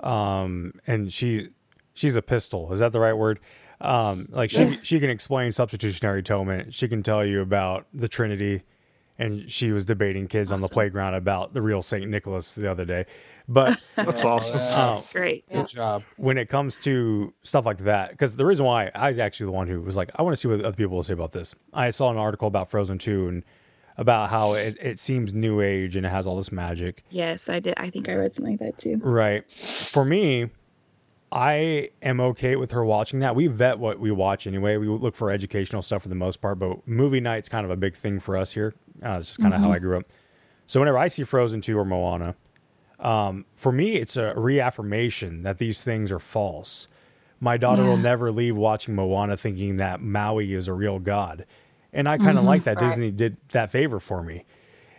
um, and she she's a pistol. Is that the right word? Um, like she she can explain substitutionary atonement. She can tell you about the Trinity, and she was debating kids on the playground about the real Saint Nicholas the other day. But That's awesome. um, Great. Good job. when it comes to stuff like that, because the reason why I was actually the one who was like, I want to see what other people will say about this. I saw an article about Frozen 2 and about how it, it seems new age and it has all this magic. Yes, I did. I think I read something like that too. Right. For me, I am okay with her watching that. We vet what we watch anyway. We look for educational stuff for the most part, but movie night's kind of a big thing for us here. Uh, it's just kind of how I grew up. So whenever I see Frozen 2 or Moana, um, for me, it's a reaffirmation that these things are false. My daughter will never leave watching Moana thinking that Maui is a real god. And I kind of like that Right. Disney did that favor for me.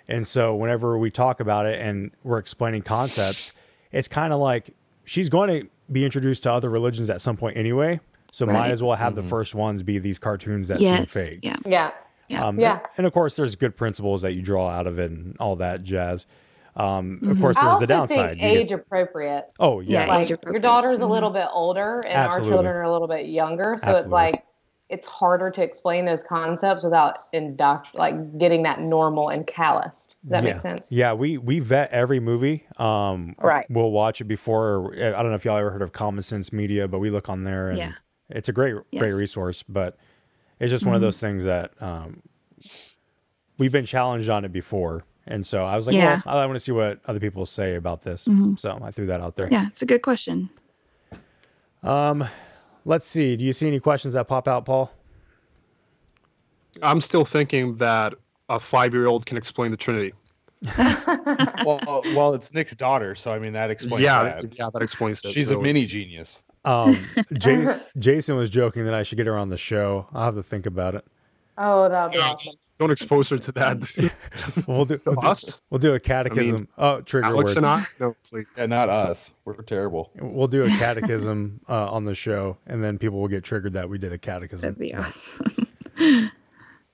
And so whenever we talk about it and we're explaining concepts, it's kind of like she's going to be introduced to other religions at some point anyway. So might as well have the first ones be these cartoons that yes. seem fake. Yeah. Yeah. Yeah. Um, Yeah. And of course, there's good principles that you draw out of it and all that jazz. Um, Of course, I there's also the downside. think You get- age appropriate. oh yeah, Yeah, Like age your appropriate. daughter's a Mhm. little bit older, and Absolutely. our children are a little bit younger. So Absolutely. it's like it's harder to explain those concepts without induct like getting that normal and calloused. Does that yeah. make sense? Yeah, we we vet every movie. Um, Right. We'll watch it before. I don't know if y'all ever heard of Common Sense Media, but we look on there, and Yeah. it's a great great resource. But it's just one of those things that um, we've been challenged on it before, and so I was like, Yeah. well, I want to see what other people say about this. So I threw that out there. Yeah, it's a good question. Let's see. Do you see any questions that pop out, Paul? I'm still thinking that a five-year-old can explain the Trinity. well, well, it's Nick's daughter, so I mean that explains yeah, that. yeah, that explains it. She's a really. mini genius. Um, J- Jason was joking that I should get her on the show. I'll have to think about it. Oh, that would be awesome. Don't expose her to that. We'll do, we'll do, Us? we'll do a catechism. oh, trigger Alex word. and I? No, please. Yeah, not us. We're terrible. We'll do a catechism uh, on the show, and then people will get triggered that we did a catechism. That'd be awesome.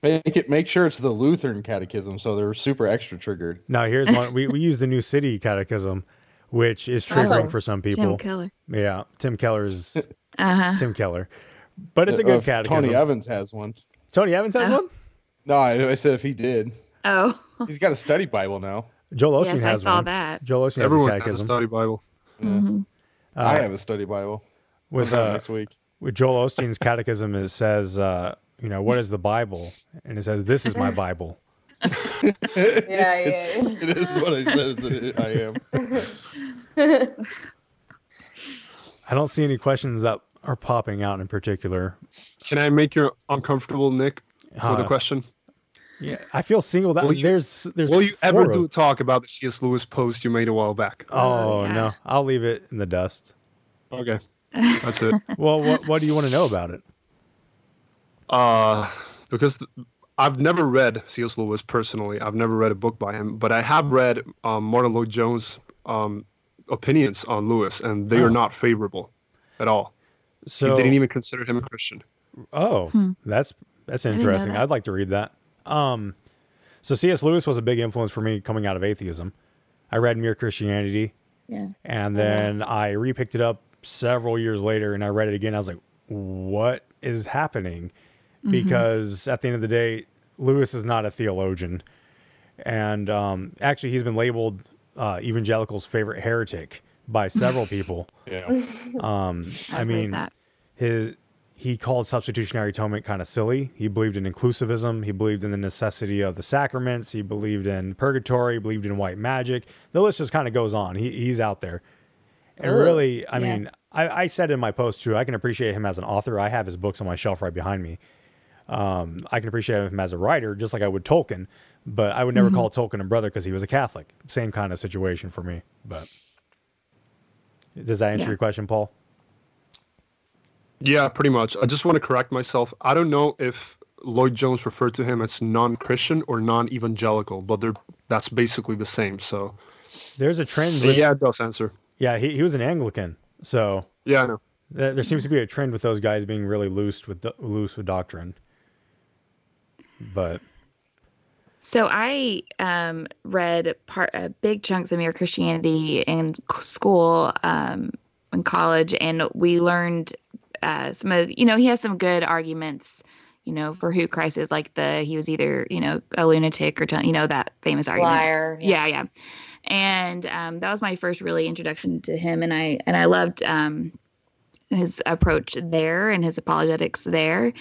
Make it. Make sure it's the Lutheran Catechism, so they're super extra triggered. Now, here's one. We, we use the New City Catechism, which is triggering Oh. for some Tim people. Keller. Yeah, Tim Keller's Uh huh. Tim Keller, but it's a Uh, good if catechism. Tony Evans has one. Tony Evans has Oh. one. No, I, I said if he did, Oh, he's got a study Bible now. Joel Osteen yes, I has saw one. that. Joel Osteen Everyone has a has a study Bible. Mhm. I have a study Bible. with uh, next week. with Joel Osteen's catechism, it says, uh, you know, what is the Bible? And it says, this is my Bible. Yeah, It's- yeah. it is what I said I am. I don't see any questions that are popping out in particular. Can I make you uncomfortable, Nick, with a Uh, question? Yeah, I feel single. That Will you- there's there's. Will you ever four do of- talk about the C.S. Lewis post you made a while back? Oh yeah. no, I'll leave it in the dust. Okay, that's it. Well, what what do you want to know about it? Uh, because th- I've never read C.S. Lewis personally. I've never read a book by him, but I have read um, Martyn Lloyd-Jones' um, opinions on Lewis, and they Oh. are not favorable at all. So he didn't even consider him a Christian. Oh, Hmm. that's that's I didn't know interesting. that. I'd like to read that. Um, so C.S. Lewis was a big influence for me coming out of atheism. I read Mere Christianity, Yeah. and then I repicked it up several years later, and I read it again. I was like, "What is happening?" Mhm. Because at the end of the day, Lewis is not a theologian, and um, actually, he's been labeled uh, evangelicals' favorite heretic by several people. Yeah. Um, I I've mean, that. his he called substitutionary atonement kind of silly. He believed in inclusivism. He believed in the necessity of the sacraments. He believed in purgatory. He believed in white magic. The list just kind of goes on. He, he's out there. And Ugh. really, I Yeah. mean, I, I said in my post too, I can appreciate him as an author. I have his books on my shelf right behind me. Um, I can appreciate him as a writer, just like I would Tolkien, but I would never Mhm. call Tolkien a brother because he was a Catholic. Same kind of situation for me. But does that answer Yeah. your question, Paul? Yeah, pretty much. I just want to correct myself. I don't know if Lloyd Jones referred to him as non-Christian or non-evangelical, but they're that's basically the same. So There's a trend. With- yeah, it does answer. Yeah, he, he was an Anglican, so Yeah, I know. There, there seems to be a trend with those guys being really loose with do- loose with doctrine. But So I um, read part uh, big chunks of Mere Christianity in school, um, in college, and we learned uh, some of you know he has some good arguments, you know, for who Christ is. Like the he was either you know a lunatic or you know that famous argument. Liar, Yeah, yeah. And um, that was my first really introduction to him, and I and I loved um, his approach there and his apologetics there.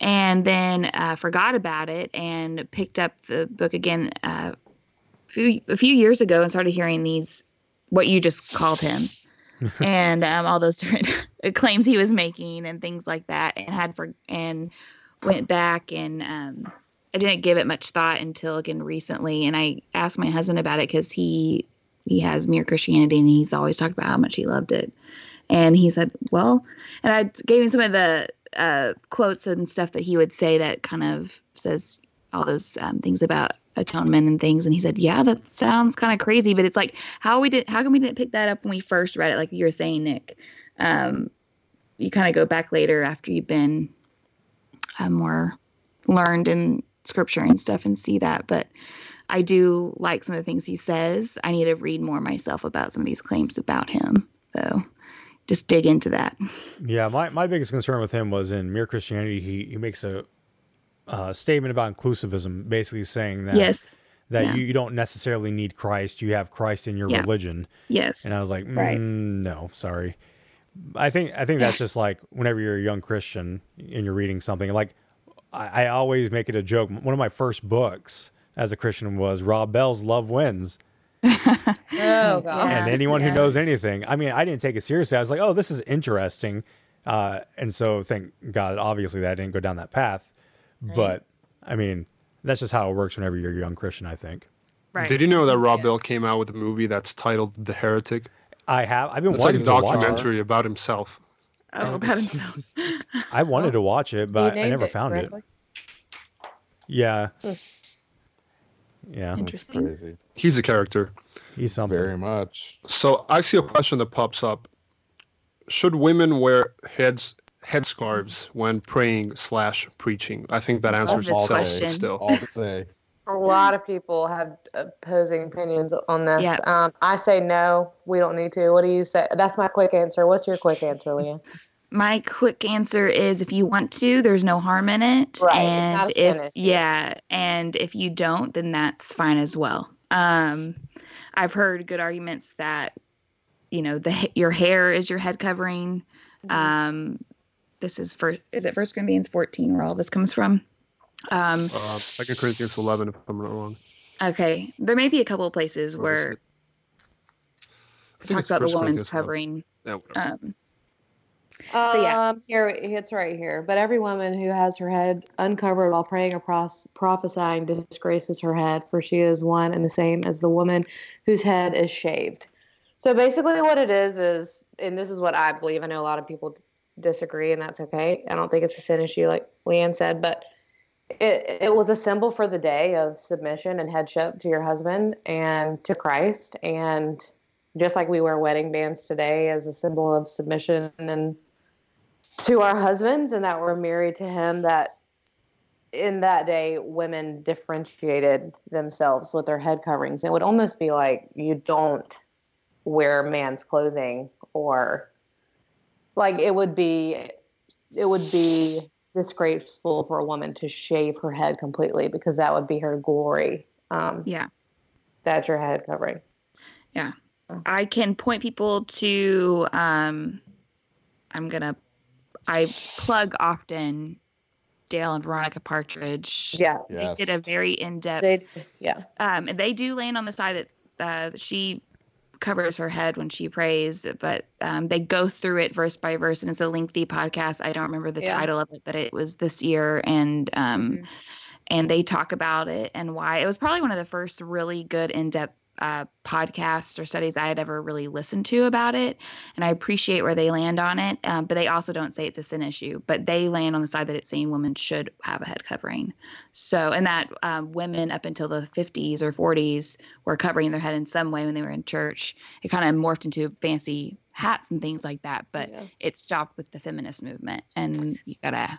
And then uh, forgot about it and picked up the book again uh, a, few, a few years ago and started hearing these what you just called him. And um, all those different claims he was making and things like that and had for and went back and um, I didn't give it much thought until again recently. And I asked my husband about it because he he has mere Christianity and he's always talked about how much he loved it and he said, "Well," and I gave him some of the uh, quotes and stuff that he would say that kind of says all those um, things about atonement and things. And he said, "Yeah, that sounds kind of crazy, but it's like how we did. How come we didn't pick that up when we first read it? Like you were saying, Nick. Um, you kind of go back later after you've been uh, more learned in scripture and stuff and see that, but." I do like some of the things he says. I need to read more myself about some of these claims about him. So just dig into that. yeah, my, my biggest concern with him was in Mere Christianity. He he makes a uh, statement about inclusivism, basically saying that Yes. that Yeah. you, you don't necessarily need Christ. You have Christ in your Yeah. religion. Yes. And I was like, Right. mm, no, sorry. I think I think that's just like whenever you're a young Christian and you're reading something like I, I always make it a joke. One of my first books as a Christian was Rob Bell's Love Wins. Oh god. and anyone who knows anything, I mean, I didn't take it seriously. I was like, oh, this is interesting. Uh, and so thank God, obviously, that I didn't go down that path. But I mean, that's just how it works whenever you're a young Christian, I think. Right. Did you know that Rob Bell came out with a movie that's titled The Heretic? I have. I've been It's like a wanting watch documentary about himself. Oh, about himself. I wanted to watch it, but I never it found correctly? it. Yeah. Yeah. Interesting. Crazy. He's a character. He's something. Very much. So I see a question that pops up. Should women wear heads headscarves when praying slash preaching? I think that answers this itself question. still. All day. A lot of people have opposing opinions on this. Yeah. Um, I say no, we don't need to. What do you say? That's my quick answer. What's your quick answer, Leah? My quick answer is if you want to, there's no harm in it. Right, it's And not a if sin issue. yeah, and if you don't, then that's fine as well. Um, I've heard good arguments that you know the your hair is your head covering. Mm-hmm. Um, this is for is it First Corinthians 14 where all this comes from? Um, Uh, Second Corinthians 11, if I'm not wrong. okay, there may be a couple of places where it? I it talks about the woman's covering. Yeah. Um, Um, yeah. here it's right here. But every woman who has her head uncovered while praying or pros- prophesying disgraces her head, for she is one and the same as the woman whose head is shaved. So basically, what it is is, and this is what I believe. I know a lot of people disagree, and that's okay. I don't think it's a sin issue, like Leanne said, but it, it was a symbol for the day of submission and headship to your husband and to Christ. And just like we wear wedding bands today as a symbol of submission and to our husbands and that we're married to him, that in that day, women differentiated themselves with their head coverings. It would almost be like you don't wear man's clothing or like it would be it would be disgraceful for a woman to shave her head completely because that would be her glory. Um, yeah. That's your head covering. Yeah. I can point people to, um, I'm going to, I plug often Dale and Veronica Partridge. Yeah. They did a very in depth. They, yeah. Um, and they do land on the side that uh, she covers her head when she prays, but um, they go through it verse by verse, and it's a lengthy podcast. I don't remember the Yeah. title of it, but it was this year, and um, Mm-hmm. and they talk about it and why it was probably one of the first really good in depth. Uh, podcasts or studies I had ever really listened to about it, and I appreciate where they land on it. Um, but they also don't say it's a sin issue, but they land on the side that it's saying women should have a head covering. So, and that um, women up until the 50s or 40s were covering their head in some way when they were in church. It kind of morphed into fancy hats and things like that, but it stopped with the feminist movement. And you gotta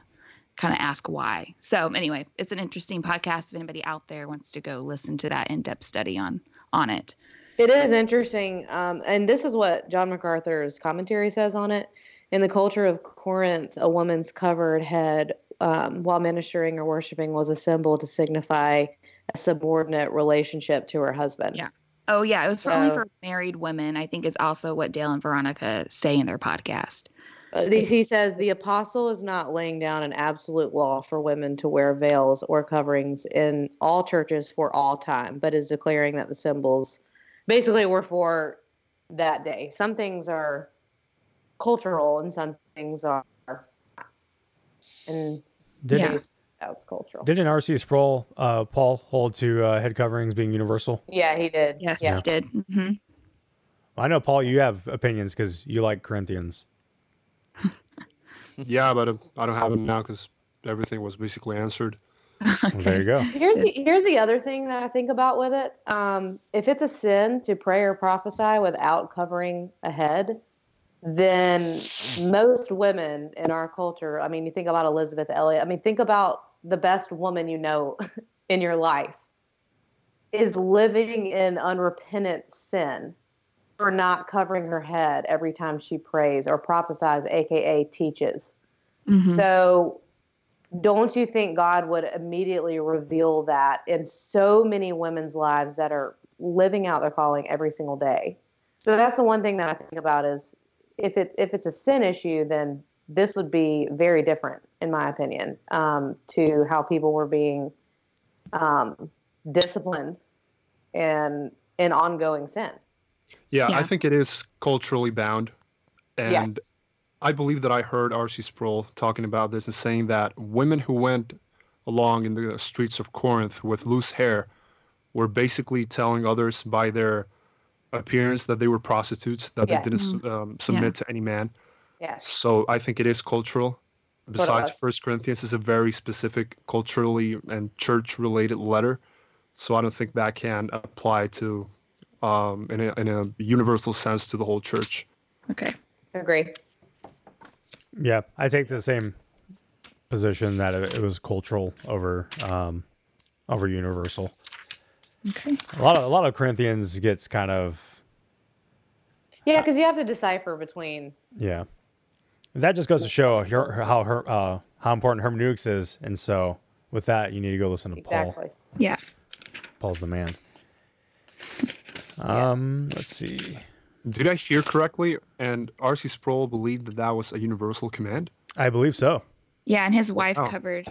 kind of ask why. So, anyway, it's an interesting podcast. If anybody out there wants to go listen to that in depth study on on it. It is interesting. Um, and this is what John MacArthur's commentary says on it. In the culture of Corinth, a woman's covered head um, while ministering or worshiping was a symbol to signify a subordinate relationship to her husband. Yeah. Oh yeah, it was for only for married women. I think is also what Dale and Veronica say in their podcast. Uh, the- he says the apostle is not laying down an absolute law for women to wear veils or coverings in all churches for all time, but is declaring that the symbols basically were for that day. Some things are cultural and some things are and Did yeah. it- that's cultural. Didn't R.C. Sproul, uh, Paul, hold to uh, head coverings being universal? Yeah, he did. Yes, yeah. he did. hmm I know, Paul, you have opinions because you like Corinthians. Yeah, but I don't have them now because everything was basically answered. Well, there you go. Here's the here's the other thing that I think about with it. Um, if it's a sin to pray or prophesy without covering a head, then most women in our culture, I mean, you think about Elisabeth Elliot. I mean, think about the best woman you know in your life is living in unrepentant sin for not covering her head every time she prays or prophesies, aka teaches. So don't you think God would immediately reveal that in so many women's lives that are living out their calling every single day? So that's the one thing that I think about is if it if it's a sin issue, then this would be very different, in my opinion, um, to how people were being um, disciplined and in ongoing sin. Yeah, I think it is culturally bound. And Yes. I believe that I heard R.C. Sproul talking about this and saying that women who went along in the streets of Corinth with loose hair were basically telling others by their appearance that they were prostitutes, that Yes. they didn't Mhm. um, submit Yeah. to any man. Yes. So I think it is cultural. That's what it Besides. First Corinthians is a very specific culturally and church-related letter, so I don't think that can apply to, um, in a in a universal sense, to the whole church. Okay. Agree. Yeah, I take the same position that it, it was cultural over um, over universal. Okay. A lot of a lot of Corinthians gets kind of Yeah, because you have to decipher between yeah. That just goes to show her, her- how her uh, how important hermeneutics is, and so with that, you need to go listen to Paul. exactly. Paul. Yeah. Paul's the man. Um, let's see. Did I hear correctly? And R.C. Sproul believed that that was a universal command. I believe so. Yeah, and his wife Oh. covered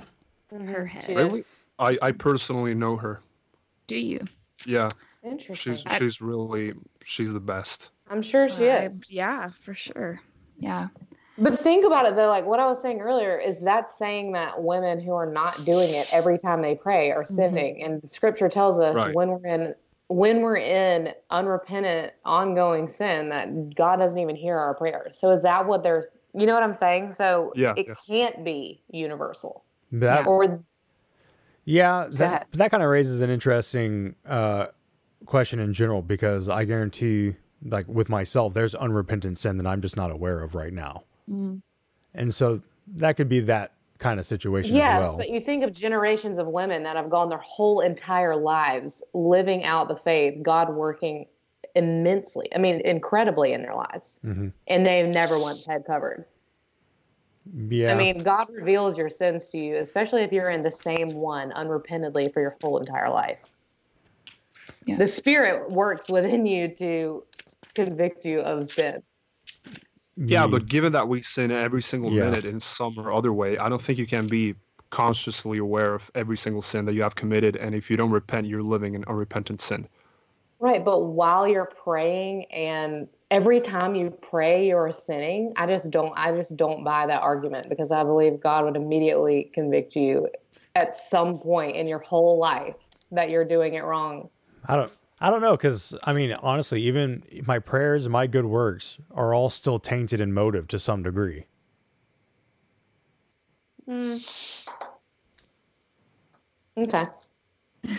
her head. Really? I, I personally know her. Do you? Yeah. Interesting. She's she's really she's the best. I'm sure she I- is. Yeah, for sure. Yeah. But think about it though, like what I was saying earlier is that saying that women who are not doing it every time they pray are sinning. And the scripture tells us Right. when we're in when we're in unrepentant, ongoing sin, that God doesn't even hear our prayers. So is that what there's you know what I'm saying? So Yeah, it yeah. can't be universal. That Or Yeah, that that kind of raises an interesting uh, question in general because I guarantee, like with myself, there's unrepentant sin that I'm just not aware of right now, Mm. and so that could be that kind of situation Yes, as well. but you think of generations of women that have gone their whole entire lives living out the faith, God working immensely, I mean, incredibly in their lives, Mhm. and they've never once had covered. Yeah, I mean, God reveals your sins to you, especially if you're in the same one unrepentantly for your full entire life. The Spirit works within you to convict you of sin. Yeah, but given that we sin every single Yeah. minute in some or other way, I don't think you can be consciously aware of every single sin that you have committed. And if you don't repent, you're living in unrepentant sin. Right, but while you're praying and every time you pray you're sinning, I just don't I just don't buy that argument because I believe God would immediately convict you at some point in your whole life that you're doing it wrong. I don't. I don't know because I mean, honestly, even my prayers and my good works are all still tainted in motive to some degree. Mm. Okay.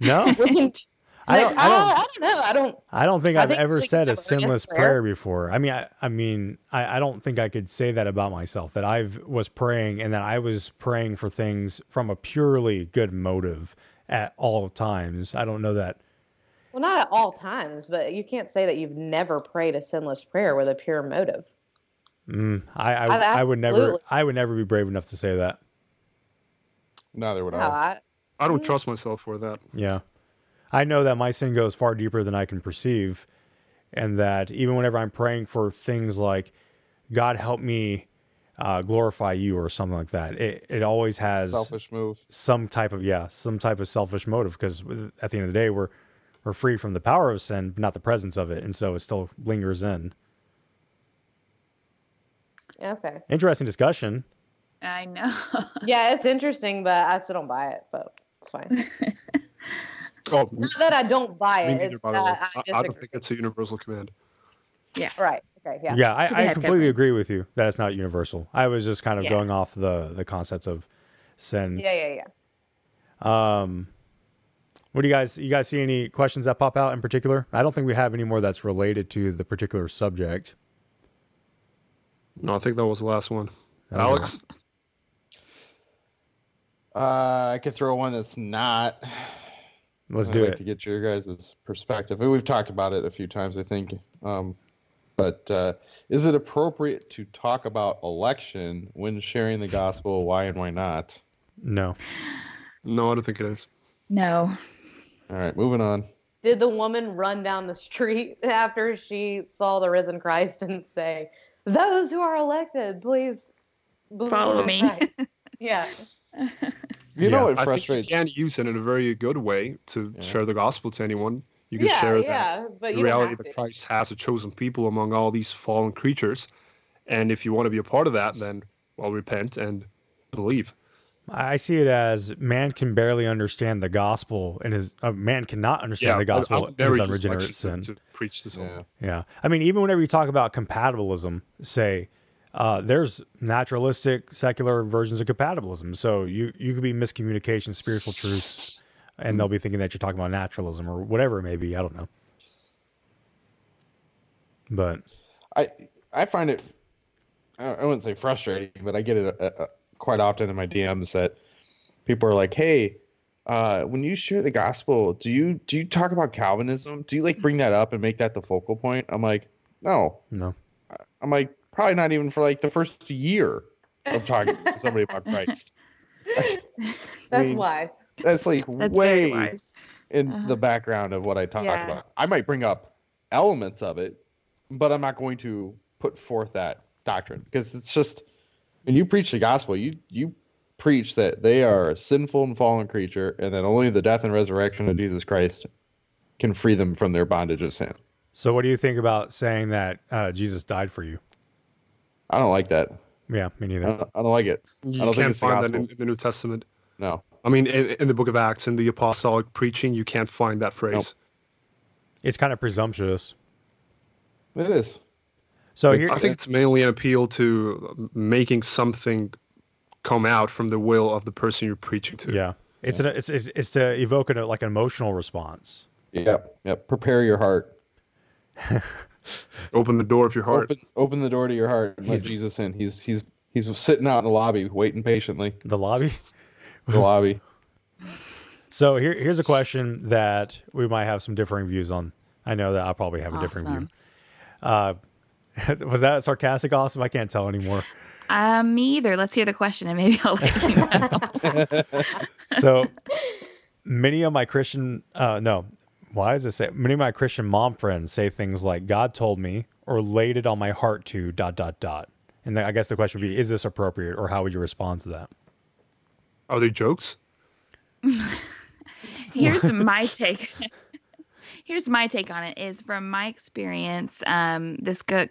No, I don't. I don't. I don't know. I don't I don't think I I've think ever said a have sinless prayer. prayer before. I mean, I, I mean, I, I don't think I could say that about myself. That I was praying and that I was praying for things from a purely good motive at all times. I don't know that. well not at all times, but you can't say that you've never prayed a sinless prayer with a pure motive. Mm, I, I, I've I would never. I would never be brave enough to say that. Neither would No, I. I, I don't trust myself for that. Yeah. I know that my sin goes far deeper than I can perceive. And that even whenever I'm praying for things like, God help me uh, glorify you or something like that, it, it always has Selfish move. some type of, yeah, some type of selfish motive because at the end of the day, we're, we're free from the power of sin, but not the presence of it. And so it still lingers in. okay. Interesting discussion. I know. Yeah, it's interesting, but I still don't buy it, but it's fine. Oh, Not that I don't buy it. neither, It's by that I I, I don't think it's a universal command. yeah. Right. Okay. Yeah. Yeah, I, I completely covering. agree with you that it's not universal. I was just kind of Yeah. going off the, the concept of sin. Yeah. Yeah. Yeah. Um, what do you guys? You guys see any questions that pop out in particular? I don't think we have any more that's related to the particular subject. No, I think that was the last one. That Alex, Uh, I could throw one that's not. Let's I'd do like it. to get your guys' perspective. We've talked about it a few times, I think. Um, but uh, is it appropriate to talk about election when sharing the gospel? Why and why not? No. no, I don't think it is. No. All right, moving on. Did the woman run down the street after she saw the risen Christ and say, "Those who are elected, please Follow me." Yeah. You know Yeah. what I think you frustrates? can use it in a very good way to Yeah. share the gospel to anyone. You can Yeah. share that Yeah. But the reality that. Christ has a chosen people among all these fallen creatures. And if you want to be a part of that, then, well, repent and believe. I see it as man can barely understand the gospel, and his uh, man cannot understand the I- I gospel would in his unregenerate lectures sin. to, to preach this. Yeah. Yeah. I mean, even whenever you talk about compatibilism, say, uh, there's naturalistic, secular versions of compatibilism. So you, you could be miscommunication, spiritual truths, and they'll be thinking that you're talking about naturalism or whatever it may be. I don't know. But I I find it. I I wouldn't say frustrating, but I get it uh, uh, quite often in my DMs that people are like, "Hey, uh, when you share the gospel, do you do you talk about Calvinism? Do you like bring that up and make that the focal point?" I'm like, "No." no. I'm like, probably not even for like the first year of talking to somebody about Christ. That's mean, wise. That's like That's way in Uh-huh. the background of what I talk Yeah. about. I might bring up elements of it, but I'm not going to put forth that doctrine because it's just when you preach the gospel, you you preach that they are a sinful and fallen creature, and that only the death and resurrection of Jesus Christ can free them from their bondage of sin. So what do you think about saying that uh, Jesus died for you? I don't like that. Yeah, me I neither. don't, I don't like it. You I don't can't it's the find that in, in the New Testament. No. I mean, in, in the book of Acts, in the apostolic preaching, you can't find that phrase. It's kind of presumptuous. It is. So here, I think it's mainly an appeal to making something come out from the will of the person you're preaching to. Yeah, it's an it's it's, it's to evoke an, like an emotional response. Yep, yep. Prepare your heart. Open the door of your heart. Open, open the door to your heart and let Jesus in. He's he's he's sitting out in the lobby waiting patiently. The lobby. The lobby. So here here's a question that we might have some differing views on. I know that I'll probably have a different view. Uh, was that sarcastic? Awesome. I can't tell anymore. Um, me either. Let's hear the question and maybe I'll let you know. so many of my Christian, uh, no, why does it say many of my Christian mom friends say things like God told me or laid it on my heart to dot dot dot. And I guess the question would be, is this appropriate or how would you respond to that? Are they jokes? Here's my take. Here's my take on it is from my experience, um, this go,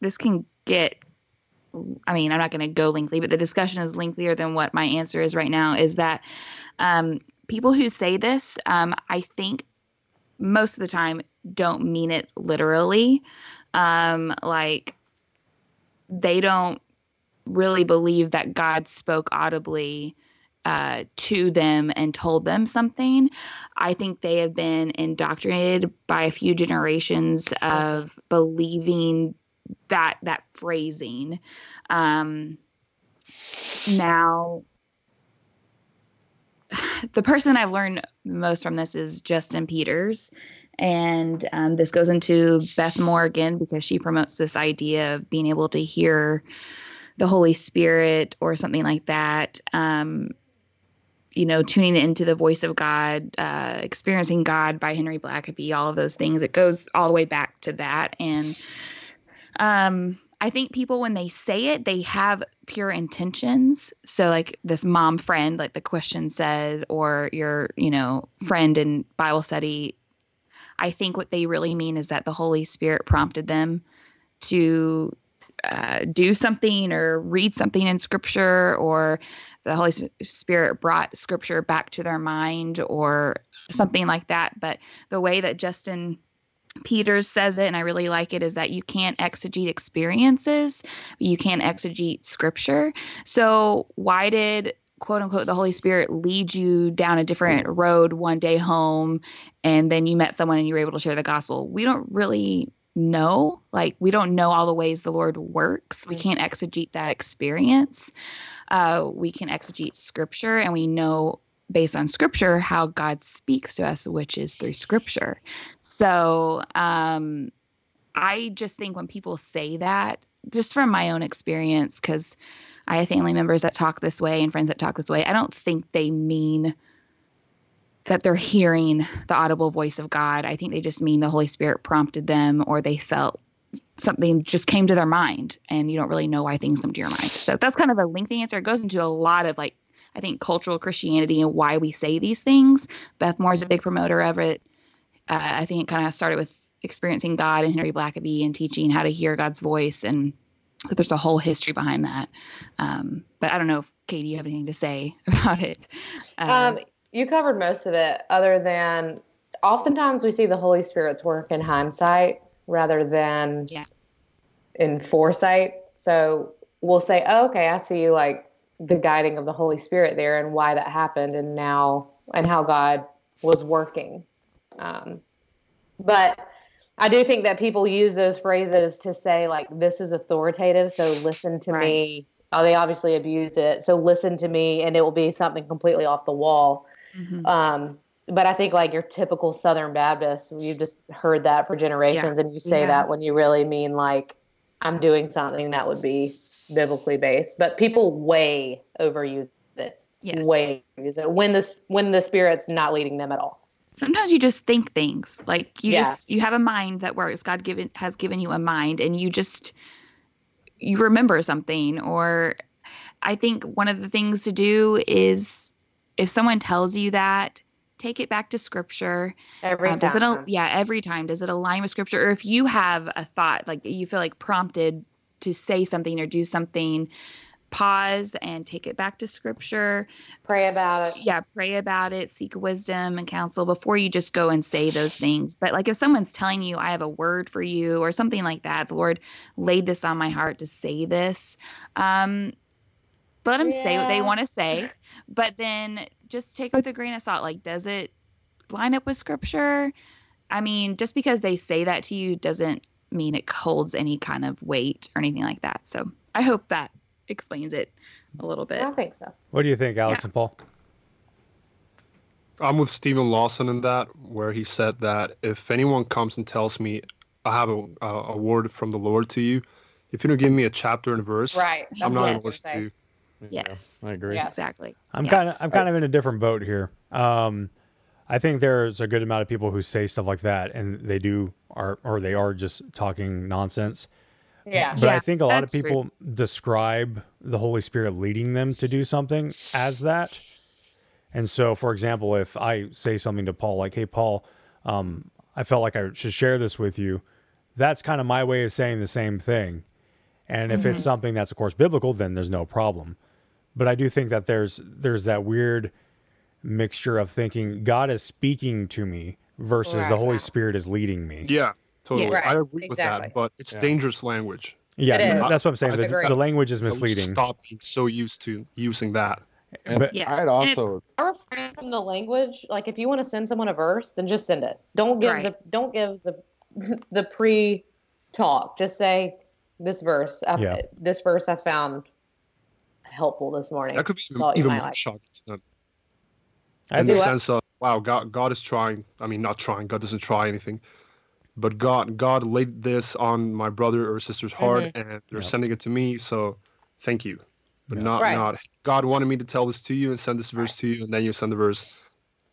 this can get I mean, I'm not going to go lengthy, but the discussion is lengthier than what my answer is right now. Is that um, people who say this, um, I think most of the time don't mean it literally. Um, like they don't really believe that God spoke audibly uh, to them and told them something. I think they have been indoctrinated by a few generations of believing that that phrasing. Um, now, the person I've learned most from this is Justin Peters. And um, this goes into Beth Moore because she promotes this idea of being able to hear the Holy Spirit or something like that. Um, you know, tuning into the voice of God, uh, experiencing God by Henry Blackaby, all of those things. It goes all the way back to that. And um, I think people, when they say it, they have pure intentions. So, like this mom friend, like the question says, or your, you know, friend in Bible study, I think what they really mean is that the Holy Spirit prompted them to uh, do something or read something in scripture, or the Holy Spirit brought scripture back to their mind, or something like that. But the way that Justin Peters says it, and I really like it, is that you can't exegete experiences, you can't exegete scripture. So, why did quote unquote the Holy Spirit lead you down a different road one day home and then you met someone and you were able to share the gospel? We don't really know. Like, we don't know all the ways the Lord works. We can't exegete that experience. Uh, we can exegete scripture and we know based on scripture how God speaks to us, which is through scripture. So um, I just think when people say that, just from my own experience, because I have family members that talk this way and friends that talk this way, I don't think they mean that they're hearing the audible voice of God. I think they just mean the Holy Spirit prompted them or they felt something just came to their mind and you don't really know why things come to your mind. So that's kind of a lengthy answer. It goes into a lot of like I think cultural Christianity and why we say these things. Beth Moore is a big promoter of it. Uh, I think it kind of started with experiencing God and Henry Blackaby and teaching how to hear God's voice, and there's a whole history behind that. Um, but I don't know if Katie, you have anything to say about it. Uh, um, you covered most of it, other than oftentimes we see the Holy Spirit's work in hindsight rather than yeah. in foresight. So we'll say, oh, okay, I see like the guiding of the Holy Spirit there and why that happened and now and how God was working. Um, but I do think that people use those phrases to say like this is authoritative, so listen to right. me. Oh, they obviously abuse it, so listen to me, and it will be something completely off the wall. Mm-hmm. Um, but I think like your typical Southern Baptist, you've just heard that for generations, yeah. and you say yeah. that when you really mean like I'm doing something that would be biblically based, but people way overuse it. Yes. Way use it when this when the spirit's not leading them at all. Sometimes you just think things like you yeah. just you have a mind that works. God given has given you a mind, and you just you remember something. Or I think one of the things to do is if someone tells you that take it back to scripture. Every um, does it al- yeah every time. Does it align with scripture? Or if you have a thought like you feel like prompted to say something or do something pause and take it back to scripture. Pray about it. Yeah pray about it seek wisdom and counsel before you just go and say those things. But like if someone's telling you i have a word for you or something like that the lord laid this on my heart to say this um let them say what they want to say, but then just take it with a grain of salt. Like, does it line up with scripture? I mean, just because they say that to you doesn't mean it holds any kind of weight or anything like that. So I hope that explains it a little bit. I think so. What do you think, Alex and Paul? I'm with Steven Lawson in that, where he said that if anyone comes and tells me I have a, a, a word from the Lord to you, if you don't give me a chapter and verse, Right, I'm not going to listen to you. Yes. I agree. Yeah. Exactly. I'm Yeah. kind of I'm kind of in a different boat here. Um, I think there's a good amount of people who say stuff like that, and they do are or they are just talking nonsense. Yeah. But I think a lot of that's true. people describe the Holy Spirit leading them to do something as that. And so, for example, if I say something to Paul, like, hey, Paul, um, I felt like I should share this with you, that's kind of my way of saying the same thing. And if Mm-hmm. it's something that's, of course, biblical, then there's no problem. But I do think that there's there's that weird mixture of thinking God is speaking to me versus the Holy. Spirit is leading me. Yeah, totally. Right, I agree with that, but it's Yeah. dangerous language. Yeah, It is. that's what I'm saying. The, the language is misleading. Stop being so used to using that. And But- Yeah. I'd also I refrain from the language. Like if you want to send someone a verse, then just send it. Don't give Right. the don't give the the pre talk. Just say this verse. I, Yeah. This verse I found helpful this morning. That could be even, even more like. shocking to them. I in the think, sense of wow god god is trying i mean not trying god doesn't try anything but god god laid this on my brother or sister's heart Mm-hmm. and they're Yeah. sending it to me so thank you but Yeah. not Right. not god wanted me to tell this to you and send this verse to you and then you send the verse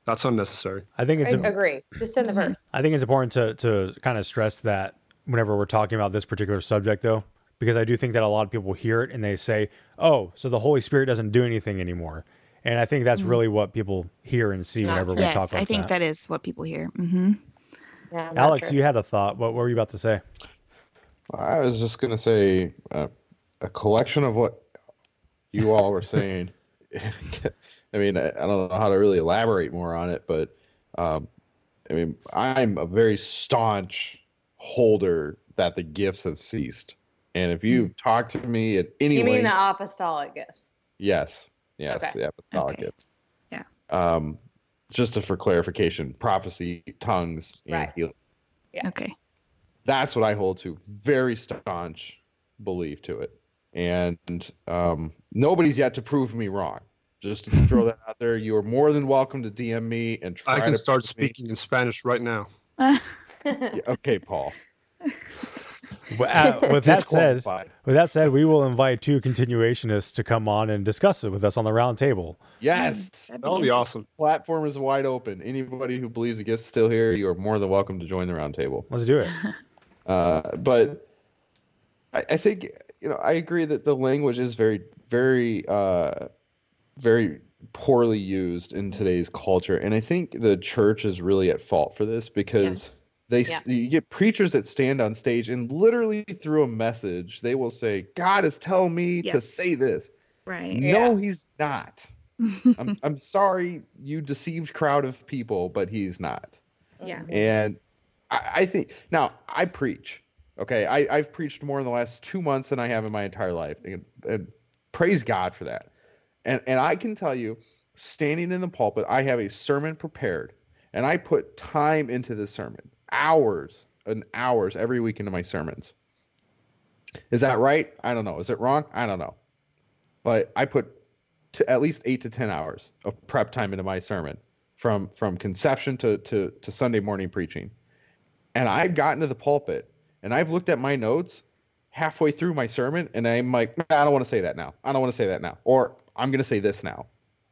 that's unnecessary I think it's I agree. Just send the Mm-hmm. verse. I think it's important to to kind of stress that whenever we're talking about this particular subject, though, because I do think that a lot of people hear it and they say, "Oh, so the Holy Spirit doesn't do anything anymore," and I think that's really what people hear and see Not whenever we Mm-hmm. yes, talk about I think that is what people hear. hmm Yeah, Alex, true. you had a thought. What, what were you about to say? I was just gonna say uh, a collection of what you all were saying. I mean, I, I don't know how to really elaborate more on it, but um, I mean, I'm a very staunch holder that the gifts have ceased. And if you talk to me at any You mean length, the apostolic gifts? yes, yes, Okay. the apostolic Okay. gifts. Yeah. Um, just to, for clarification, prophecy, tongues, and Right. healing. Yeah. Okay. that's what I hold to. Very staunch belief to it. And um, nobody's yet to prove me wrong. Just to throw that out there, you are more than welcome to DM me and try i can to start prove me- speaking in spanish right now Yeah, okay, Paul. Well, uh, with that said, with that said, we will invite two continuationists to come on and discuss it with us on the round table. Yes, That'd that would be awesome platform is wide open. Anybody who believes the gift's still here, you are more than welcome to join the roundtable. Let's do it. Uh, but I, I think you know I agree that the language is very, very, uh, very poorly used in today's culture, and I think the church is really at fault for this because Yes. They Yeah. you get preachers that stand on stage and literally through a message they will say, "God is telling me to say this." Right. No, he's not. I'm, I'm sorry, you deceived crowd of people, but he's not. Yeah. And I, I think now I preach. Okay, I, I've preached more in the last two months than I have in my entire life, and, and praise God for that. And and I can tell you, standing in the pulpit, I have a sermon prepared, and I put time into the sermon, hours and hours every week into my sermons. Is that right? I don't know. Is it wrong? I don't know. But I put to at least eight to ten hours of prep time into my sermon from from conception to to to Sunday morning preaching. And I've gotten to the pulpit and I've looked at my notes halfway through my sermon and I'm like, "Nah, I don't want to say that now. I don't want to say that now. Or I'm going to say this now.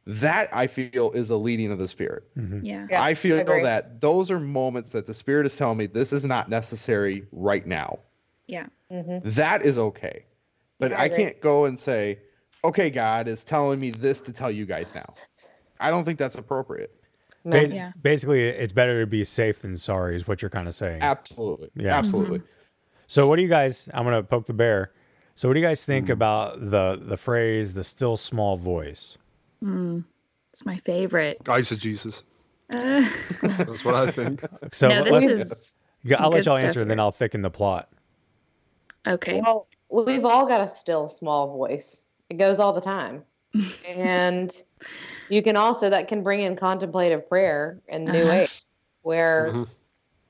That I feel is a leading of the Spirit. Mm-hmm. Yeah. Yeah, I feel agree. that those are moments that the Spirit is telling me this is not necessary right now. Yeah. Mm-hmm. That is okay. But Yeah, I I, can't go and say, okay, God is telling me this to tell you guys now. I don't think that's appropriate. No. Bas- Yeah. Basically, it's better to be safe than sorry, is what you're kind of saying. Absolutely. Yeah. Absolutely. Mm-hmm. So, what do you guys? I'm gonna poke the bear. So, what do you guys think about the the phrase "the still small voice"? It's my favorite. Eyes of jesus Uh, that's what i think So no, let's. Yeah, I'll let y'all stuff answer, and then. I'll thicken the plot. okay. Well, we've all got a still small voice It goes all the time. and you can also that can bring in contemplative prayer in the new Uh-huh. age where Mhm.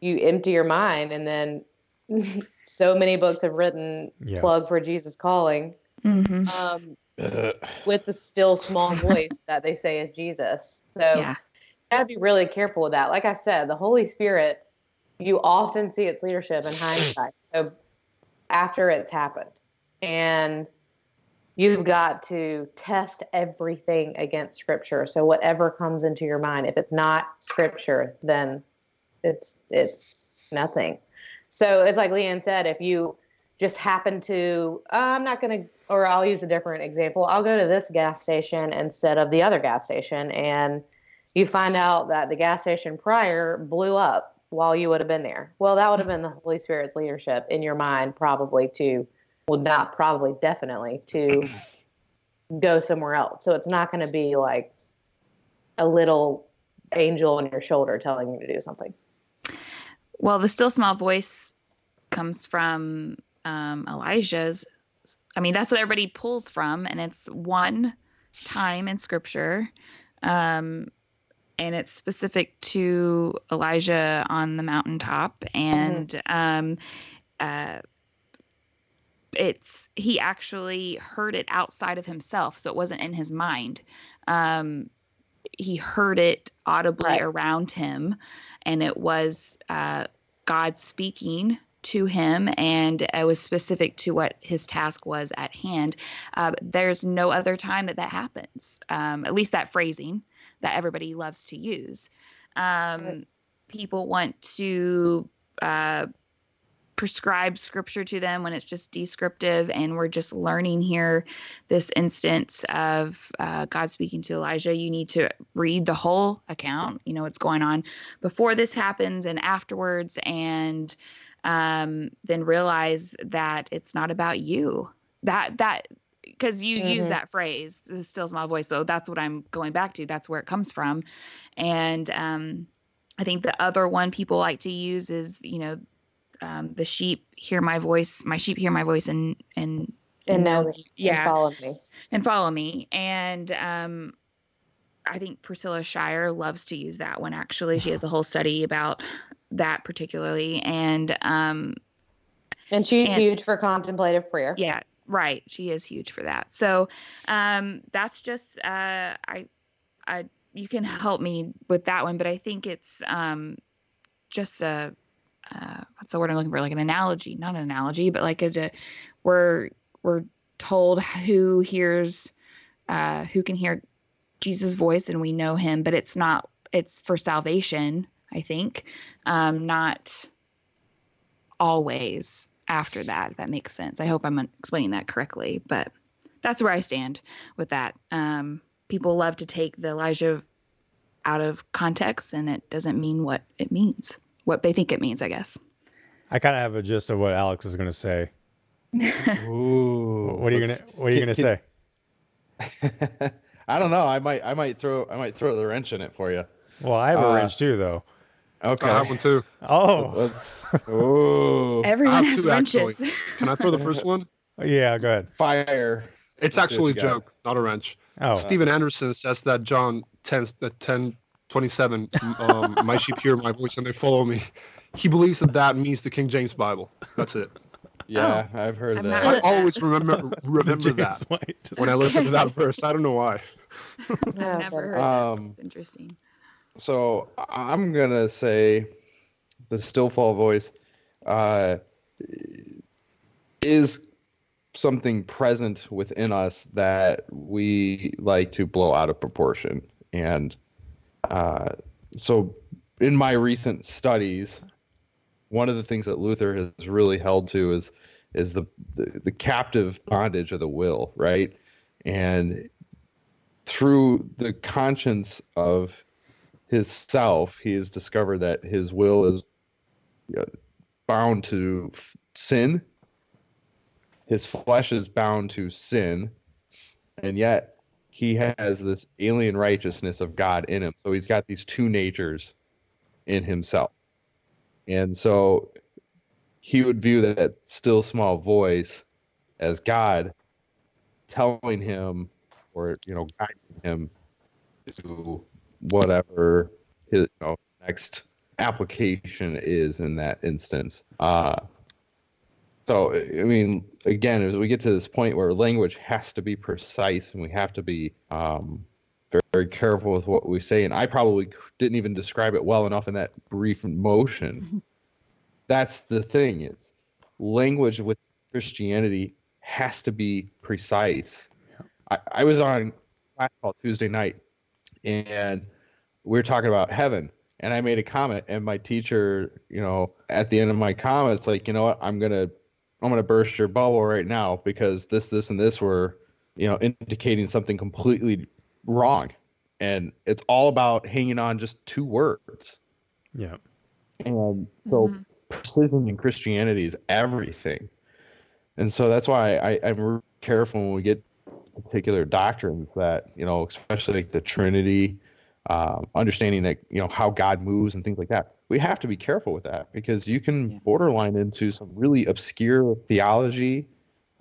you empty your mind and then so many books have written Yeah. plug for Jesus calling Mm-hmm. um, with the still small voice that they say is Jesus. So Yeah. you gotta be really careful with that. Like I said, the Holy Spirit, you often see its leadership in hindsight. So after it's happened. And you've got to test everything against scripture. So whatever comes into your mind, if it's not scripture, then it's it's nothing. So it's like Leanne said, if you just happen to, uh, I'm not going to, or I'll use a different example. I'll go to this gas station instead of the other gas station, and you find out that the gas station prior blew up while you would have been there. Well, that would have been the Holy Spirit's leadership in your mind, probably to, well, not probably, definitely to go somewhere else. So it's not going to be like a little angel on your shoulder telling you to do something. Well, the still small voice comes from um, Elijah's. I mean, that's what everybody pulls from, and it's one time in Scripture, um, and it's specific to Elijah on the mountaintop, and um, uh, it's he actually heard it outside of himself, so it wasn't in his mind. Um, he heard it audibly Right. around him, and it was uh, God speaking to him, and it was specific to what his task was at hand. Uh, there's no other time that that happens, um, at least that phrasing that everybody loves to use. Um, People want to uh, prescribe scripture to them when it's just descriptive, and we're just learning here this instance of uh, God speaking to Elijah. You need to read the whole account, you know, what's going on before this happens and afterwards, and um, then realize that it's not about you. That, that, because you use Mhm. that phrase, the still small voice. So that's what I'm going back to. That's where it comes from. And um, I think the other one people like to use is, you know, um, the sheep hear my voice, my sheep hear my voice and, and, And know me. yeah And follow me. and follow me. And um, I think Priscilla Shirer loves to use that one. Actually, she has a whole study about that particularly. And um, And she's And- huge for contemplative prayer. yeah, right. She is huge for that. So um, that's just uh, I, I you can help me with that one, but I think it's um, just a uh, what's the word I'm looking for? Like an analogy, not an analogy, but like a, we're we're told who hears uh, who can hear Jesus' voice and we know him, but it's not it's for salvation, I think, um, not always after that. If that makes sense. I hope I'm explaining that correctly, but that's where I stand with that. Um, people love to take the Elijah out of context, and it doesn't mean what it means, what they think it means, I guess. I kind of have a gist of what Alex is going to say. Ooh. What are you gonna What are you gonna say? I don't know. I might. I might throw. I might throw the wrench in it for you. Well, I have a Uh, wrench too, though. Okay. I have one too. Oh, Let's. Ooh. Everyone I have has two, actually. wrenches. Can I throw the first one? yeah. Go ahead. Fire. It's Let's actually a what you got. joke, not a wrench. Oh, Steven Anderson says that John 10, uh, 10 27, um, my sheep hear my voice and they follow me. He believes that that means the King James Bible. That's it. Yeah, I've heard I've that. I always remember remember that White when I listen to that verse. I don't know why. I've never heard that. Um, Interesting. So I'm gonna say the still small voice uh, is something present within us that we like to blow out of proportion, and uh, so in my recent studies, one of the things that Luther has really held to is is the the, the captive bondage of the will, right? And through the conscience of his self, he has discovered that his will is you know, bound to f- sin. His flesh is bound to sin, and yet he has this alien righteousness of God in him. So he's got these two natures in himself. And so he would view that still small voice as God telling him or you know guiding him to whatever his you know, next application is in that instance. Uh, so I mean, again, as we get to this point where language has to be precise and we have to be um, very, very careful with what we say, and I probably didn't even describe it well enough in that brief motion. That's the thing is language with Christianity has to be precise. I, I was on class call Tuesday night, and we were talking about heaven, and I made a comment, and my teacher, you know, at the end of my comment, it's like, you know what, I'm gonna, I'm gonna burst your bubble right now because this, this, and this were, you know, indicating something completely wrong, and it's all about hanging on just two words. Yeah. And so mm-hmm. precision in Christianity is everything. And so that's why I, I'm careful when we get particular doctrines that, you know, especially like the Trinity, um, understanding that, you know, how God moves and things like that. We have to be careful with that because you can borderline into some really obscure theology,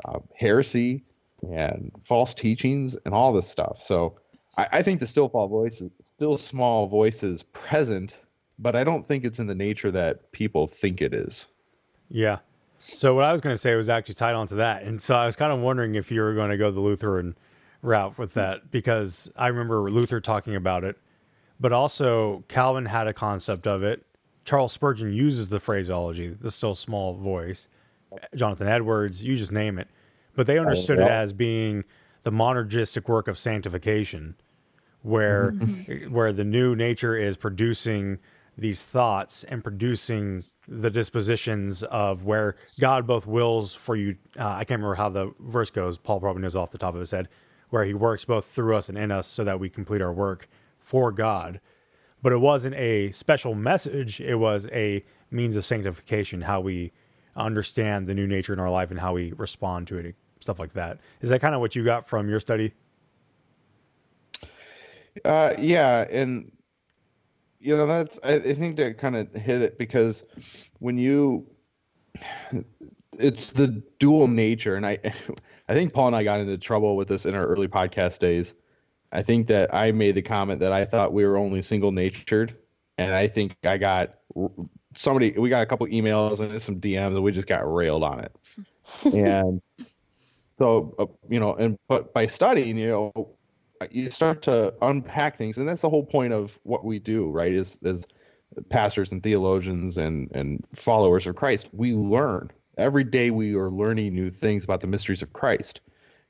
uh, heresy, and false teachings and all this stuff. So I, I think the still small voices, still small voices present, but I don't think it's in the nature that people think it is. Yeah. So what I was going to say was actually tied onto that, and so I was kind of wondering if you were going to go the Lutheran route with hmm. that because I remember Luther talking about it, but also Calvin had a concept of it. Charles Spurgeon uses the phraseology, the still small voice. Jonathan Edwards, you just name it, but they understood it as being the monergistic work of sanctification, where mm-hmm. where the new nature is producing these thoughts and producing the dispositions of where God both wills for you. Uh, I can't remember how the verse goes. Paul probably knows off the top of his head, where he works both through us and in us so that we complete our work for God. But it wasn't a special message, it was a means of sanctification, how we understand the new nature in our life and how we respond to it, stuff like that. Is that kind of what you got from your study? Uh, yeah, and you know that's I, I think that kind of hit it because when you, it's the dual nature, and I, I think Paul and I got into trouble with this in our early podcast days. I think that I made the comment that I thought we were only single natured, and I think I got somebody. We got a couple emails and some DMs, and we just got railed on it. and so uh, you know, and but by studying, you know, Uh, you start to unpack things, and that's the whole point of what we do, right? Is as pastors and theologians and and followers of Christ, we learn every day. We are learning new things about the mysteries of Christ.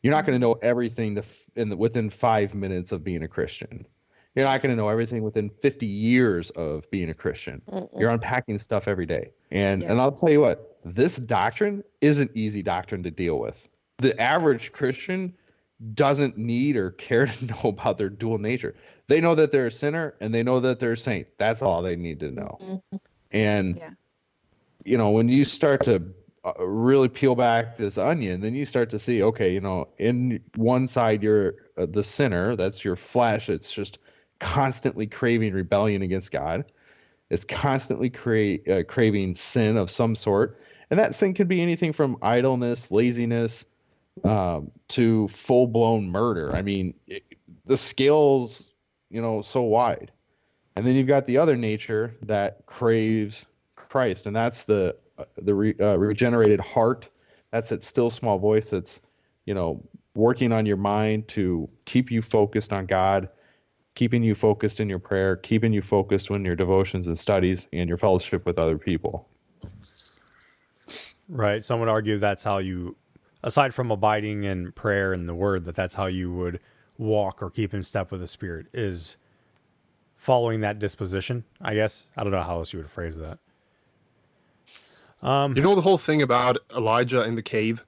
You're not going to know everything the, in the, within five minutes of being a Christian. You're not going to know everything within 50 years of being a Christian. Mm-mm. You're unpacking stuff every day, and and I'll tell you what, this doctrine isn't easy doctrine to deal with. The average Christian doesn't need or care to know about their dual nature. They know that they're a sinner and they know that they're a saint. That's all they need to know. Mm-hmm. And you know, when you start to uh, really peel back this onion, then you start to see, okay, you know, in one side you're uh, the sinner, that's your flesh. It's just constantly craving rebellion against God. It's constantly cra- uh, craving sin of some sort, and that sin can be anything from idleness, laziness, um, to full blown murder. I mean, it, the scales, you know, so wide. And then you've got the other nature that craves Christ, and that's the uh, the re, uh, regenerated heart. That's that still small voice that's, you know, working on your mind to keep you focused on God, keeping you focused in your prayer, keeping you focused in your devotions and studies and your fellowship with other people. Right. Some would argue that's how you, aside from abiding in prayer and the word, that that's how you would walk or keep in step with the Spirit is following that disposition. I guess I don't know how else you would phrase that. Um, you know the whole thing about Elijah in the cave.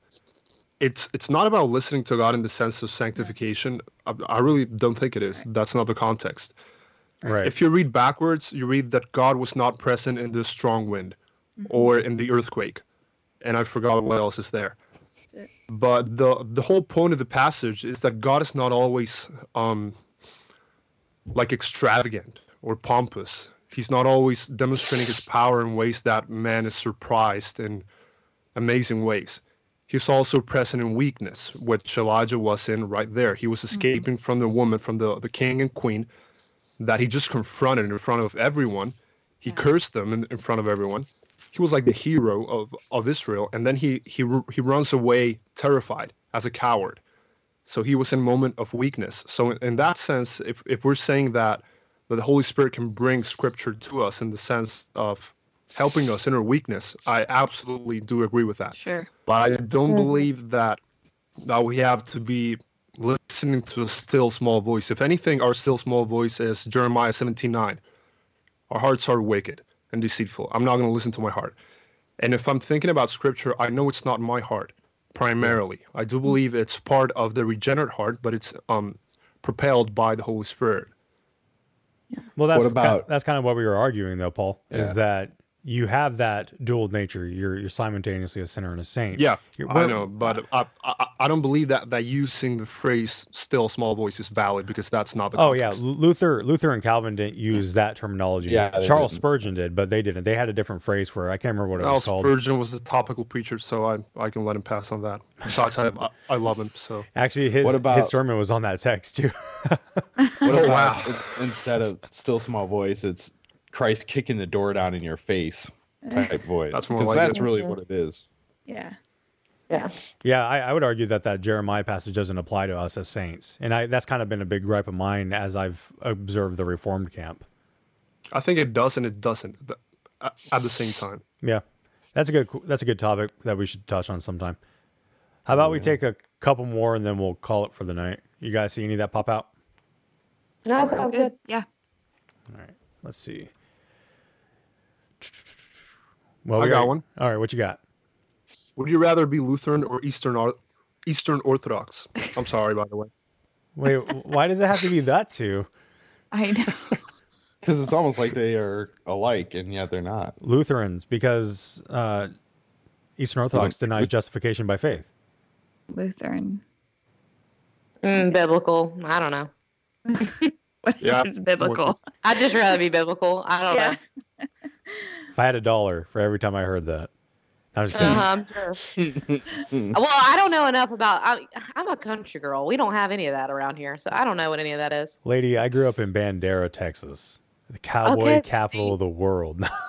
It's it's not about listening to God in the sense of sanctification. I, I really don't think it is. That's not the context. Right. If you read backwards, you read that God was not present in the strong wind or in the earthquake, and I forgot what else is there. But the the whole point of the passage is that God is not always um like extravagant or pompous. He's not always demonstrating his power in ways that man is surprised in amazing ways. He's also present in weakness, which Elijah was in right there. He was escaping from the woman, from the, the king and queen that he just confronted in front of everyone. He cursed them in, in front of everyone. He was like the hero of, of Israel, and then he he he runs away terrified as a coward. So he was in a moment of weakness. So in, in that sense, if if we're saying that that the Holy Spirit can bring Scripture to us in the sense of helping us in our weakness, I absolutely do agree with that. Sure. But I don't believe that that we have to be listening to a still small voice. If anything, our still small voice is Jeremiah 17:9. Our hearts are wicked and deceitful. I'm not going to listen to my heart. And if I'm thinking about scripture, I know it's not my heart primarily. I do believe it's part of the regenerate heart, but it's um propelled by the Holy Spirit. Yeah. Well, that's What about- that's kind of what we were arguing, though, Paul. Is that you have that dual nature. You're you're simultaneously a sinner and a saint. Yeah, You're- I know, but I, I I don't believe that that using the phrase "still small voice" is valid because that's not the Oh yeah, context. Lu- Luther, Luther and Calvin didn't use that terminology. Yeah, Charles didn't. Spurgeon did, but they didn't. They had a different phrase for it. I can't remember what it Well, was called. Spurgeon was the topical preacher, so I I can let him pass on that. Besides, I I, I love him. So Actually, his What about- his sermon was on that text too. What Oh, about in- instead of still small voice, it's Christ kicking the door down in your face type voice. That's more 'Cause like that's it. really what it is. Yeah. Yeah. yeah, I, I would argue that that Jeremiah passage doesn't apply to us as saints, and I that's kind of been a big gripe of mine as I've observed the Reformed camp. I think it does and it doesn't at at the same time. Yeah, that's a good that's a good topic that we should touch on sometime. How about we take a couple more and then we'll call it for the night? You guys see any of that pop out? No, that sounds good. Yeah. All right, let's see. Well, I we got already- one. All right, what you got? Would you rather be Lutheran or Eastern Or- Eastern Orthodox? I'm sorry, by the way. Wait, why does it have to be that two? I know. Because it's almost like they are alike, and yet they're not. Lutherans, because uh, Eastern Orthodox denies justification by faith. Lutheran. Mm, biblical. I don't know. Yeah. It's biblical. I'd just rather be biblical. I don't Yeah. know. If I had a dollar for every time I heard that, I was kidding. Uh-huh, I'm sure. well, I don't know enough about. I, I'm a country girl. We don't have any of that around here, so I don't know what any of that is. Lady, I grew up in Bandera, Texas, the cowboy Okay. capital of the world.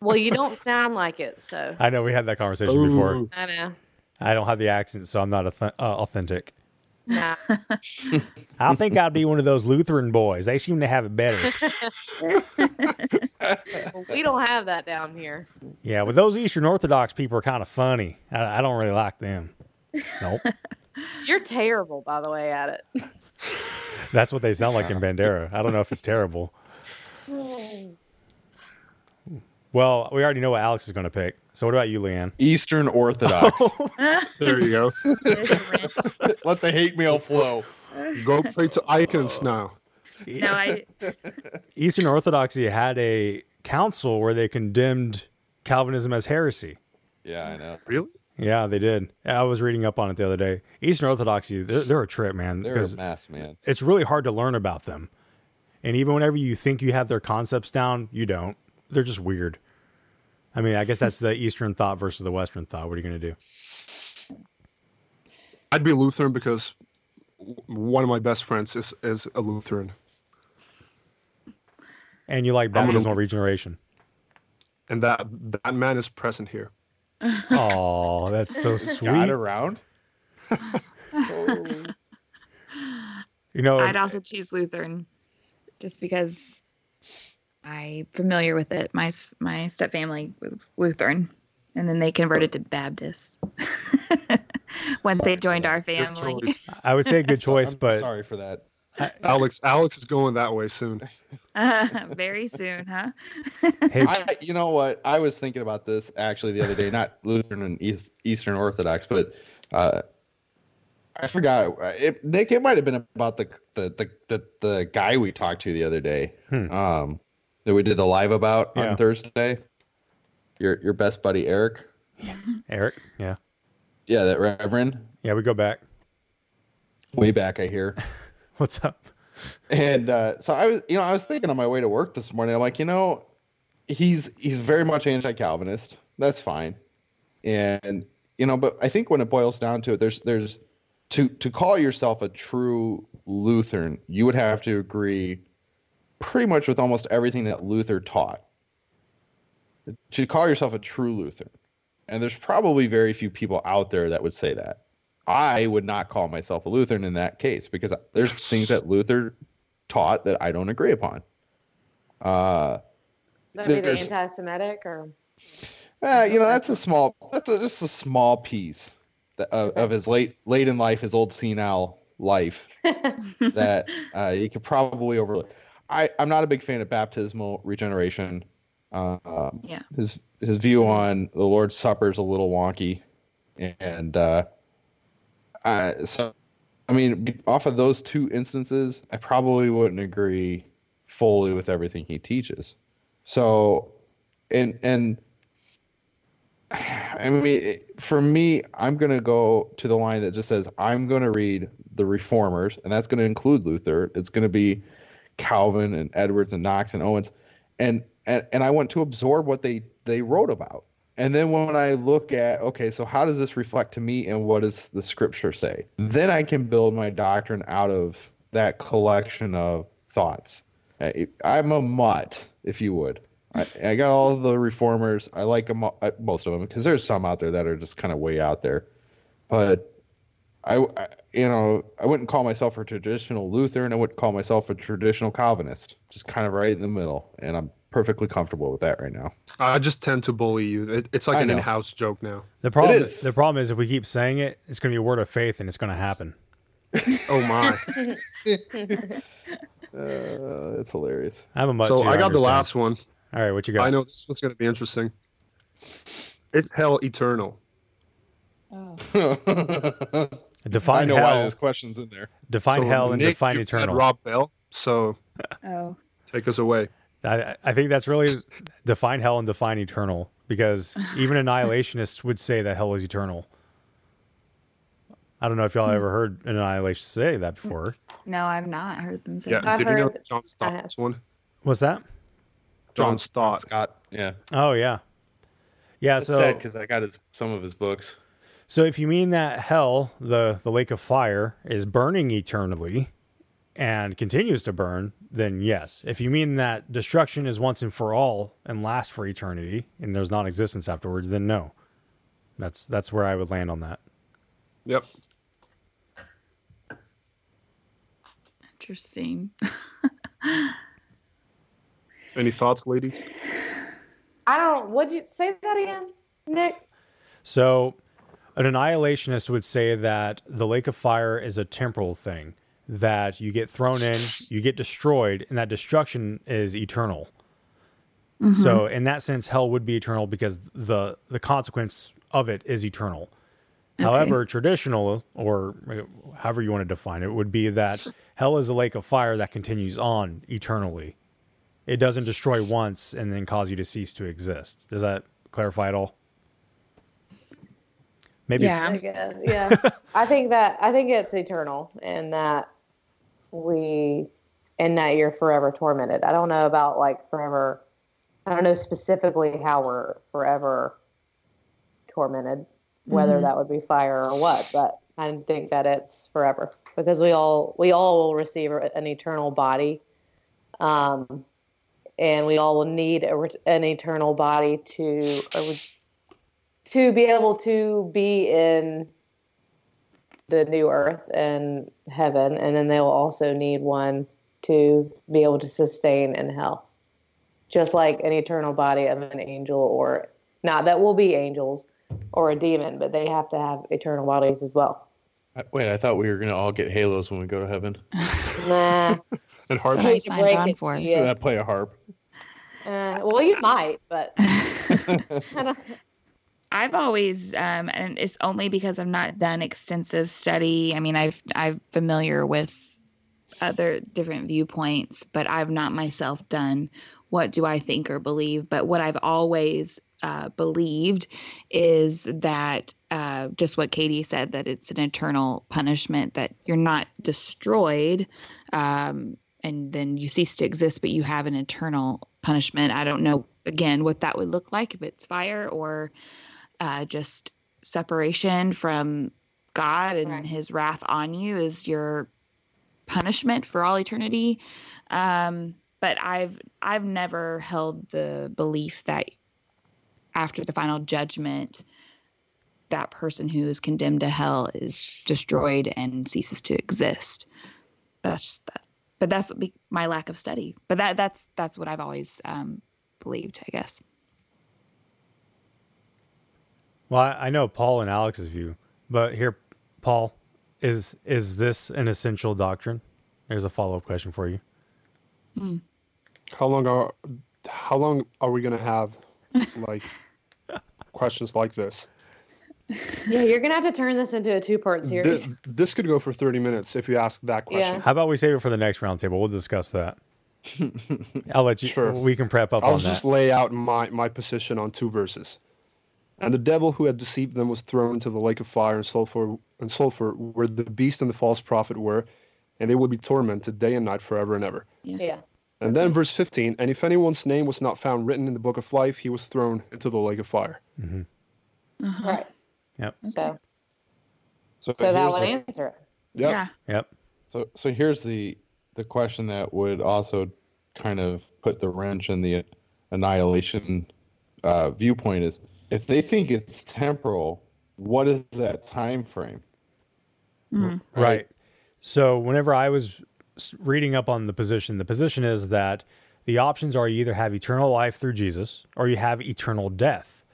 Well, you don't sound like it, so I know we had that conversation before. I know. I don't have the accent, so I'm not auth- uh, authentic. Nah. I think I'd be one of those Lutheran boys. They seem to have it better. Well, we don't have that down here. Yeah, but those Eastern Orthodox people are kind of funny. I, I don't really like them. Nope. You're terrible, by the way, at it. That's what they sound like in Bandera. I don't know if it's terrible. Well, we already know what Alex is going to pick. So what about you, Leanne? Eastern Orthodox. Oh. There you go. Let the hate mail flow. Go pray to icons now. No, I. Eastern Orthodoxy had a council where they condemned Calvinism as heresy. Yeah, I know. Really? Yeah, they did. I was reading up on it the other day. Eastern Orthodoxy, they're, they're a trip, man. They're a mess, man. It's really hard to learn about them. And even whenever you think you have their concepts down, you don't. They're just weird. I mean, I guess that's the Eastern thought versus the Western thought. What are you going to do? I'd be a Lutheran because one of my best friends is is a Lutheran, And you like I'm gonna- baptismal regeneration. and that that man is present here. Oh, that's so sweet. Got around. You know, I'd also choose Lutheran, just because I'm familiar with it. My s- my step family was Lutheran, and then they converted to Baptist once they joined our family. I would say good choice, I'm but sorry for that. Alex Alex is going that way soon. very soon, huh? I, you know what? I was thinking about this actually the other day, not Lutheran and Eastern Orthodox, but uh, I forgot. It, Nick, it might have been about the the, the the the guy we talked to the other day, um, that we did the live about Yeah. on Thursday. Your your best buddy Eric. Eric, yeah. Yeah, that Reverend. Yeah, we go back. Way back, I hear. What's up? And uh, so I was, you know, I was thinking on my way to work this morning. I'm like, you know, he's he's very much anti-Calvinist. That's fine, and you know, but I think when it boils down to it, there's there's to to call yourself a true Lutheran, you would have to agree pretty much with almost everything that Luther taught. To call yourself a true Lutheran. And there's probably very few people out there that would say that. I would not call myself a Lutheran in that case because there's things that Luther taught that I don't agree upon. Uh, That be the anti-Semitic or uh, you know, that's a small, that's a, just a small piece that, of, of his late, late in life, his old senile life that uh, you could probably overlook. I, I'm not a big fan of baptismal regeneration. Uh, um, Yeah. His his view on the Lord's Supper is a little wonky, and uh, I, so I mean, off of those two instances, I probably wouldn't agree fully with everything he teaches. So, and and I mean, for me, I'm going to go to the line that just says I'm going to read the Reformers, and that's going to include Luther. It's going to be Calvin and Edwards and Knox and Owens, and and and I want to absorb what they they wrote about. And then when I look at okay, so how does this reflect to me, and what does the Scripture say? Then I can build my doctrine out of that collection of thoughts. I, I'm a mutt, if you would. I, I got all the reformers. I like them, most of them, because there's some out there that are just kind of way out there. But I- you know, I wouldn't call myself a traditional Lutheran. I wouldn't call myself a traditional Calvinist. Just kind of right in the middle, and I'm perfectly comfortable with that right now. I just tend to bully you. It, it's like I an know. in-house joke now. The problem, is. the problem is if we keep saying it, it's going to be a word of faith, and it's going to happen. Oh my! Uh, it's hilarious. I'm a mutt so too, I got the last one. All right, what you got? I know this one's going to be interesting. It's hell eternal. Define I know hell. why this question's in there. Define So, hell and Nick, define you said eternal. Rob Bell. So Oh. take us away. I, I think that's really define hell and define eternal because even annihilationists would say that hell is eternal. I don't know if y'all Hmm. ever heard an annihilation say that before. No, I've not heard them say Yeah. that. Did you know heard- that John Stott's one? What's that? John Stott. Scott. Yeah. Oh yeah, yeah. That's so sad because I got his some of his books. So if you mean that hell, the the lake of fire, is burning eternally and continues to burn, then yes. If you mean that destruction is once and for all and lasts for eternity and there's non-existence afterwards, then no. That's that's where I would land on that. Yep. Interesting. Any thoughts, ladies? I don't. Would you say that again, Nick? So an annihilationist would say that the lake of fire is a temporal thing that you get thrown in, you get destroyed, and that destruction is eternal. Mm-hmm. So in that sense, hell would be eternal because the the consequence of it is eternal. However, traditional or however you want to define it would be that hell is a lake of fire that continues on eternally. It doesn't destroy once and then cause you to cease to exist. Does that clarify at all? Maybe Yeah. I guess, yeah. I think that I think it's eternal, and that we, and that you're forever tormented. I don't know about like forever. I don't know specifically how we're forever tormented, whether Mhm. that would be fire or what. But I think that it's forever because we all we all will receive an eternal body, um, and we all will need a, an eternal body to. Or we, to be able to be in the new earth and heaven and then they'll also need one to be able to sustain in hell just like an eternal body of an angel or not that will be angels or a demon but they have to have eternal bodies as well Wait, I thought we were gonna all get halos when we go to heaven. nah And hard. I I hate signed on it for to it. you. I play a harp. Uh, well you might but I don't- I've always, um, and it's only because I've not done extensive study. I mean, I've I'm familiar with other different viewpoints, but I've not myself done what do I think or believe. But what I've always uh, believed is that uh, just what Katie said that it's an eternal punishment that you're not destroyed. Um, and then you cease to exist, but you have an eternal punishment. I don't know again what that would look like if it's fire or uh, just separation from God and his wrath on you is your punishment for all eternity. Um, but I've I've never held the belief that after the final judgment that person who is condemned to hell is destroyed and ceases to exist. That's that. But that's my lack of study. But that that's that's what I've always um, believed, I guess. Well, I, I know Paul and Alex's view, but here, Paul, is is this an essential doctrine? There's a follow up question for you. Hmm. How long are how long are we gonna have like questions like this? Yeah, you're gonna have to turn this into a two-part series. This, this could go for 30 minutes if you ask that question. Yeah. How about we save it for the next roundtable? We'll discuss that. I'll let you. Sure. We can prep up I'll on just that. lay out my, my position on two verses. And the devil who had deceived them was thrown into the lake of fire and sulfur and sulfur where the beast and the false prophet were, and they will be tormented day and night forever and ever. Yeah. And then verse 15, and if anyone's name was not found written in the book of life, he was thrown into the lake of fire. Mm-hmm. Right. Yep. So, So, so that would the- answer it. Yep. Yeah. Yep. So so here's the the question that would also kind of put the wrench in the annihilation uh, viewpoint is if they think it's temporal, what is that time frame? Hmm. Right. So whenever I was reading up on the position, the position is that the options are you either have eternal life through Jesus or you have eternal death.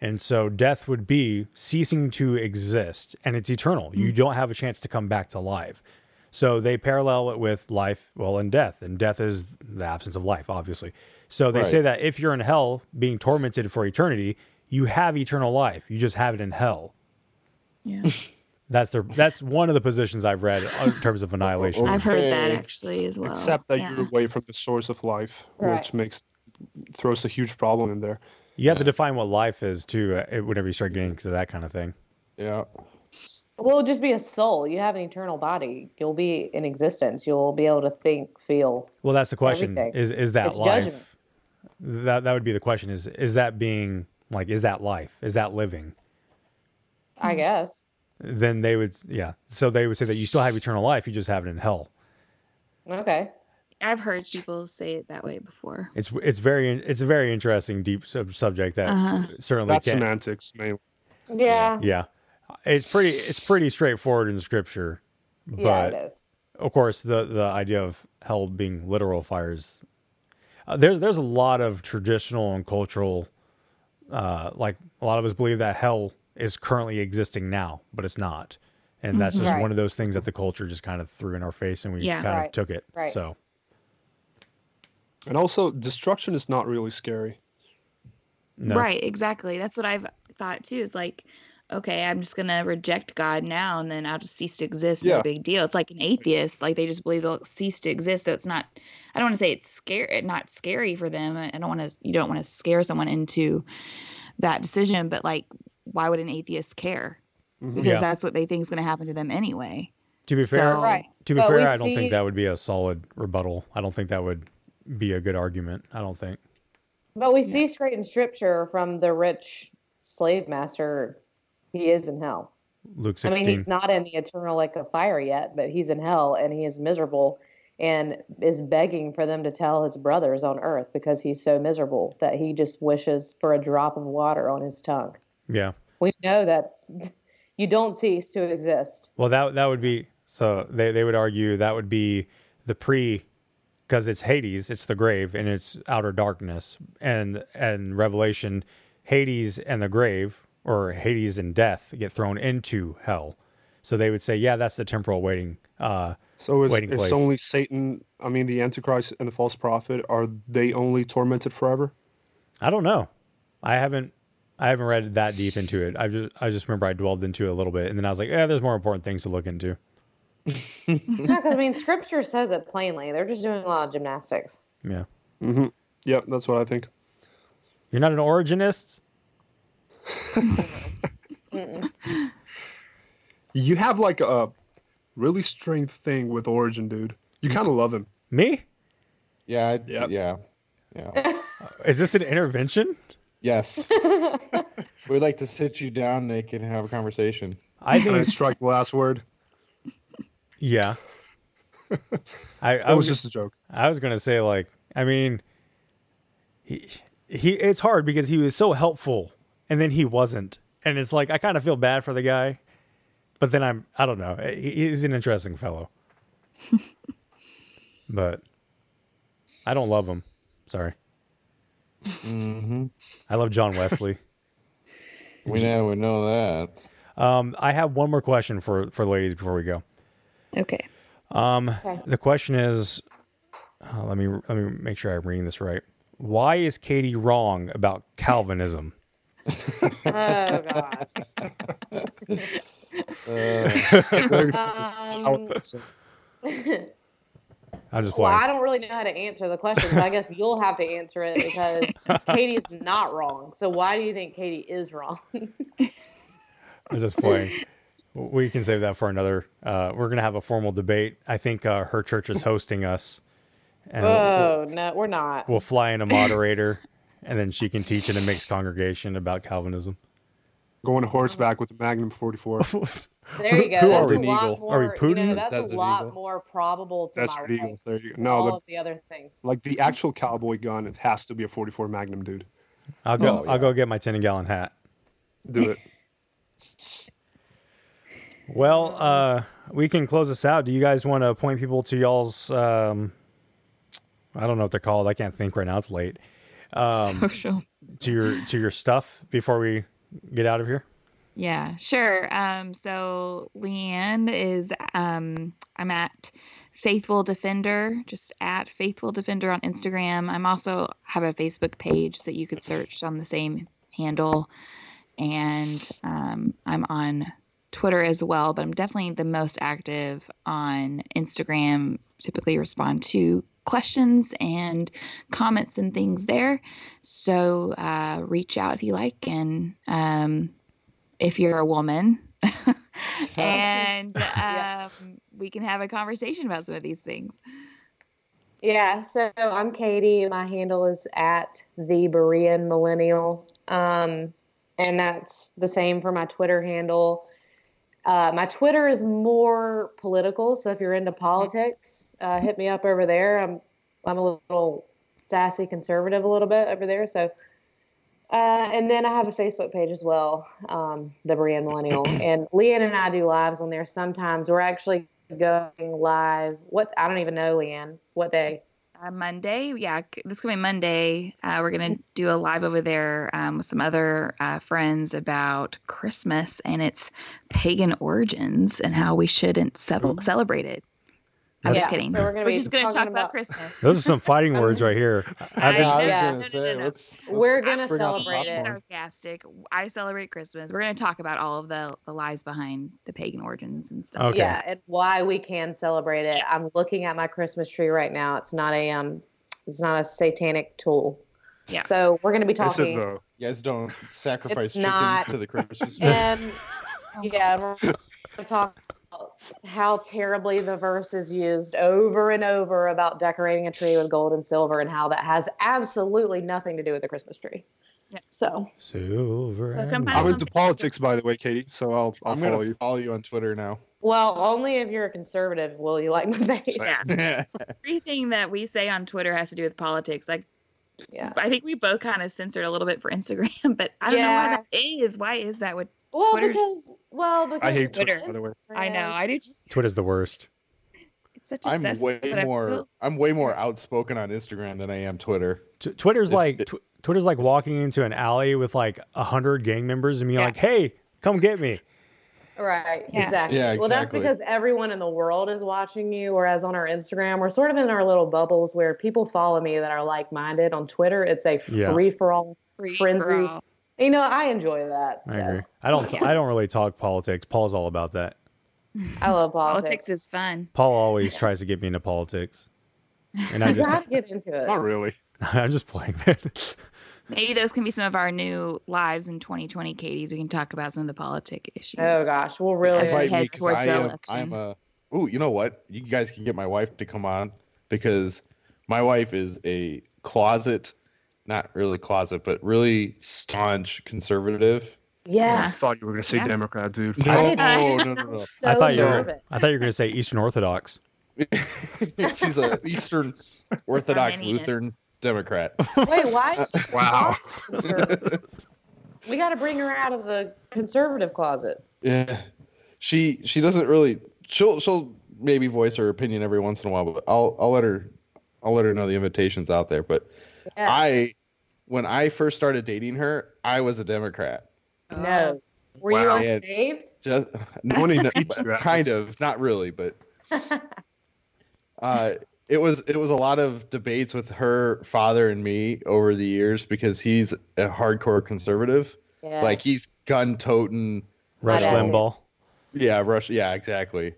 And so death would be ceasing to exist and it's eternal. You hmm. don't have a chance to come back to life. So they parallel it with life, well, and death. And death is the absence of life, obviously. So they say that if you're in hell being tormented for eternity, you have eternal life. You just have it in hell. Yeah. That's the that's one of the positions I've read in terms of annihilation. I've heard that actually as well. Except that yeah. you're away from the source of life, Right. which makes throws a huge problem in there. You have to define what life is too. Uh, whenever you start getting into that kind of thing. Yeah. Well, just be a soul. You have an eternal body. You'll be in existence. You'll be able to think, feel. Well, that's the question. Everything. Is is that It's life? judgment. That that would be the question. Is is that being like is that life? Is that living? I guess. Then they would yeah. So they would say that you still have eternal life. You just have it in hell. Okay. I've heard people say it that way before. It's it's very it's a very interesting deep sub- subject that Uh-huh. certainly That's can't. semantics, mainly. Yeah. Yeah, it's pretty it's pretty straightforward in the scripture, but Yeah, it is. of course the the idea of hell being literal fires uh, there's there's a lot of traditional and cultural uh like a lot of us believe that hell is currently existing now but it's not and that's just Right. one of those things that the culture just kind of threw in our face and we Yeah. kind of took it Right. so And also, destruction is not really scary. no Right, exactly. That's what I've thought too. It's like, okay, I'm just gonna reject God now, and then I'll just cease to exist. No Yeah. big deal. It's like an atheist; like they just believe they'll cease to exist. So it's not. I don't want to say it's scary, not scary for them. I don't want to. You don't want to scare someone into that decision, but like, why would an atheist care? Mm-hmm. Because Yeah. that's what they think is going to happen to them anyway. to be fair So- Right. to be But fair i don't see- think that would be a solid rebuttal i don't think that would be a good argument i don't think But we see straight in scripture from the rich slave master, he is in hell. luke 16. I mean, he's not in the eternal lake of fire yet, but he's in hell and he is miserable and is begging for them to tell his brothers on earth because he's so miserable that he just wishes for a drop of water on his tongue. yeah We know that you don't cease to exist. Well, that that would be so they they would argue that would be the pre because it's Hades, it's the grave and it's outer darkness and and Revelation Hades and the grave or Hades and death get thrown into hell. So they would say, yeah, that's the temporal waiting uh So is, waiting is place. only Satan, I mean, the Antichrist and the false prophet, are they only tormented forever? I don't know. I haven't I haven't read that deep into it. I just I just remember I dwelled into it a little bit and then I was like, yeah, there's more important things to look into. Yeah, because I mean, scripture says it plainly. They're just doing a lot of gymnastics. Yeah. Mm-hmm. Yep, that's what I think. You're not an Origenist? You have like a really strange thing with Origen, dude. You mm. kind of love him. Me? Yeah. I- Yep. Yeah. Yeah. Is this an intervention? yes. We'd like to sit you down, Nick, and have a conversation. I Can I think, strike the last word. yeah. I, I was was just a joke. I was gonna say like, I mean, he he. It's hard because he was so helpful, and then he wasn't, and it's like I kind of feel bad for the guy, but then I'm I don't know. He's an interesting fellow, but I don't love him. Sorry. Mm-hmm. I love John Wesley. We know, we know that. Um, I have one more question for for the ladies before we go. Okay. Um, Okay. the question is, uh, let me let me make sure I'm reading this right. Why is Katie wrong about Calvinism? Oh gosh. um, I'm just well. I don't really know how to answer the question, so I guess you'll have to answer it because Katie's not wrong. So why do you think Katie is wrong? I'm just playing. We can save that for another. Uh, we're gonna have a formal debate. I think uh, her church is hosting us, and we'll, oh no, we're not. we'll fly in a moderator, and then she can teach in a mixed congregation about Calvinism. Going to horseback with a Magnum 44. There you go. Who that's are we? a lot Eagle? more. Are we You Putin? know, that's Desert a lot Eagle. more probable to That's my Eagle. There you go. No, all but of the other things. like the actual cowboy gun, it has to be a 44 Magnum, dude. I'll go. I'll go get my ten gallon hat. Do it. Well, uh, we can close this out. Do you guys want to point people to y'all's? Um, I don't know what they're called. I can't think right now. It's late. Um, Social. To your to your stuff before we get out of here. Yeah, sure. Um, so Leanne is um, I'm at Faithful Defender, just at Faithful Defender on Instagram. I'm also have a Facebook page that you could search on the same handle, and um, I'm on Twitter as well. But I'm definitely the most active on Instagram. Typically respond to questions and comments and things there. So uh, reach out if you like, and um, if you're a woman, and um, we can have a conversation about some of these things. Yeah, so I'm Katie. My handle is at the Berean Millennial. Um, and that's the same for my Twitter handle. Uh, my Twitter is more political, so if you're into politics, uh, hit me up over there. I'm I'm a little sassy conservative a little bit over there. So, uh, and then I have a Facebook page as well, um, the Berean Millennial. and Leanne and I do lives on there sometimes. We're actually going live. What I don't even know, Leanne. What day? Uh, Monday, yeah, this coming Monday, uh, we're gonna do a live over there um, with some other uh, friends about Christmas and its pagan origins and how we shouldn't cel- celebrate it. I'm That's- just kidding. so we're gonna we're be just gonna talk about, about- Christmas. Those are some fighting words right here. I've Yeah, I was gonna No, no, say no, no. We're gonna bring out the celebrate it. sarcastic. I celebrate Christmas. We're gonna talk about all of the the lies behind the pagan origins and stuff. Okay. Yeah, and why we can celebrate it. I'm looking at my Christmas tree right now. It's not a um, it's not a satanic tool. Yeah. So we're gonna be talking. though? You guys don't sacrifice chickens not- to the Christmas tree. and yeah, we're gonna talk about how terribly the verse is used over and over about decorating a tree with gold and silver, and how that has absolutely nothing to do with the Christmas tree. Yeah. So Silver. So and- I'm us into politics, by the way, Katie. So I'll I'll I'm follow you. follow you on Twitter now. well, only if you're a conservative will you like my page. Yeah. Everything that we say on Twitter has to do with politics. Like Yeah. I think we both kind of censored a little bit for Instagram, but I don't know Yeah. why that is. Why is that? With Well, Twitter's- because well, because I hate Twitter. Twitter, by the way. I know I do. too. Twitter's the worst. It's such a I'm cess- way more. still- I'm way more outspoken on Instagram than I am Twitter. T- Twitter's If like it- tw- Twitter's like walking into an alley with like a hundred gang members and being Yeah. like, "Hey, come get me." Right, Yeah. exactly. Yeah, Well, that's because everyone in the world is watching you, whereas on our Instagram, we're sort of in our little bubbles where people follow me that are like minded. On Twitter, it's a free for all Free for frenzy. All. You know, I enjoy that. I agree. I don't. I don't really talk politics. Paul's all about that. I love Politics politics. is fun. Paul always tries to get me into politics, and I I just gotta get into it. Not really. I'm just playing. man. Maybe those can be some of our new lives in 2020, Katie's. We can talk about some of the politic issues. Oh gosh, we'll really. As we Invite me towards I the am, election. I'm uh, a. Oh, you know what? You guys can get my wife to come on because my wife is a closet not really closet, but really staunch conservative. Yeah. I thought you were gonna say Yeah. Democrat, dude. No, no, no, no. So I thought you were. nervous. I thought you were going to say Eastern Orthodox. She's a Eastern Orthodox Lutheran Democrat. Wait, why? Wow. we got to bring her out of the conservative closet. Yeah, she she doesn't really. She'll she'll maybe voice her opinion every once in a while, but I'll I'll let her I'll let her know the invitation's out there. But Yeah. I, when I first started dating her, I was a Democrat. no. Were Wow. you And- unsaved? Just No one even eats you, kind of, not really, but uh, it was it was a lot of debates with her father and me over the years because he's a hardcore conservative. Yeah. Like he's gun toting. Rush I. Limbaugh. Yeah, Rush. Yeah, exactly.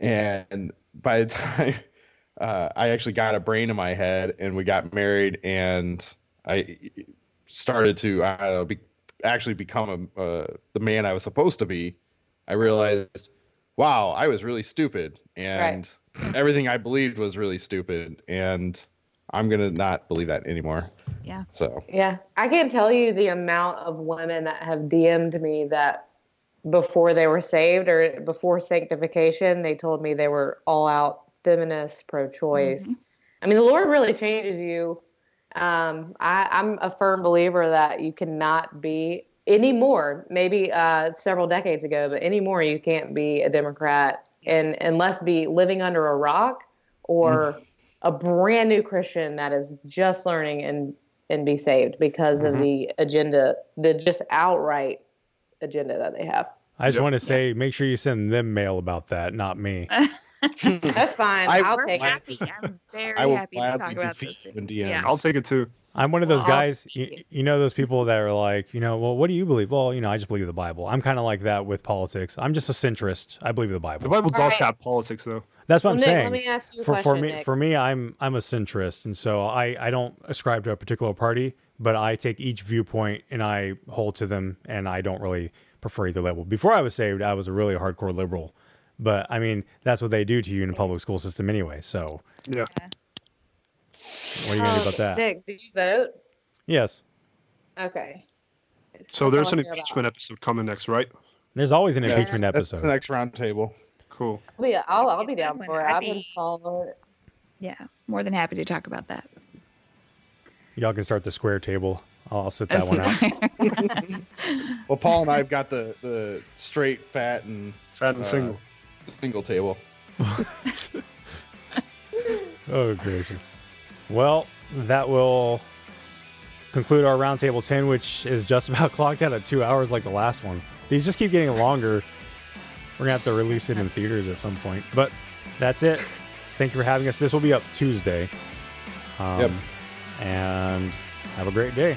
And by the time uh, I actually got a brain in my head and we got married, and I started to I don't know, be, actually become a, uh, the man I was supposed to be, I realized, wow, I was really stupid, and everything I believed was really stupid, and I'm gonna not believe that anymore. Yeah. So Yeah, I can't tell you the amount of women that have DM'd me that before they were saved or before sanctification, they told me they were all out feminist, pro choice. I mean, the Lord really changes you. Um, I, I'm a firm believer that you cannot be anymore, maybe uh, several decades ago, but anymore you can't be a Democrat and unless be living under a rock or a brand new Christian that is just learning and and be saved because of the agenda, the just outright agenda that they have. I just Yep. want to say, make sure you send them mail about that, not me. That's fine. I- I'll We're take it. I'm very I will happy to talk about defeat this. you in thing. DMs. I'll take it too. I'm one of those Well, guys, you, you know, those people that are like, you know, well, what do you believe? Well, you know, I just believe the Bible. I'm kind of like that with politics. I'm just a centrist. I believe the Bible. The Bible. Bible does right. have politics, though. That's what I'm Well, Nick, let saying. me ask you a for, for me, Nick. for me, I'm I'm a centrist, and so I I don't ascribe to a particular party, but I take each viewpoint and I hold to them, and I don't really prefer either label. Before I was saved, I was a really hardcore liberal, but I mean, that's what they do to you in the public school system anyway. So Yeah. what are you gonna do about Um, that? Nick, did you vote? Yes, Okay. So That's there's an I about. impeachment episode coming next, right? there's always an Yeah, impeachment that's episode. the next round table. Cool. I'll be, I'll, I'll be down Good for it. I'd I've been following it. Yeah, more than happy to talk about that. Y'all can start the square table. I'll, I'll sit that one out. Well, Paul and I've got the the straight, fat, and Fat and uh, single. Single table. Oh, gracious. Well, that will conclude our roundtable 10, which is just about clocked out at two hours like the last one. These just keep getting longer. We're going to have to release it in theaters at some point. But that's it. Thank you for having us. This will be up Tuesday. Um, Yep. And have a great day.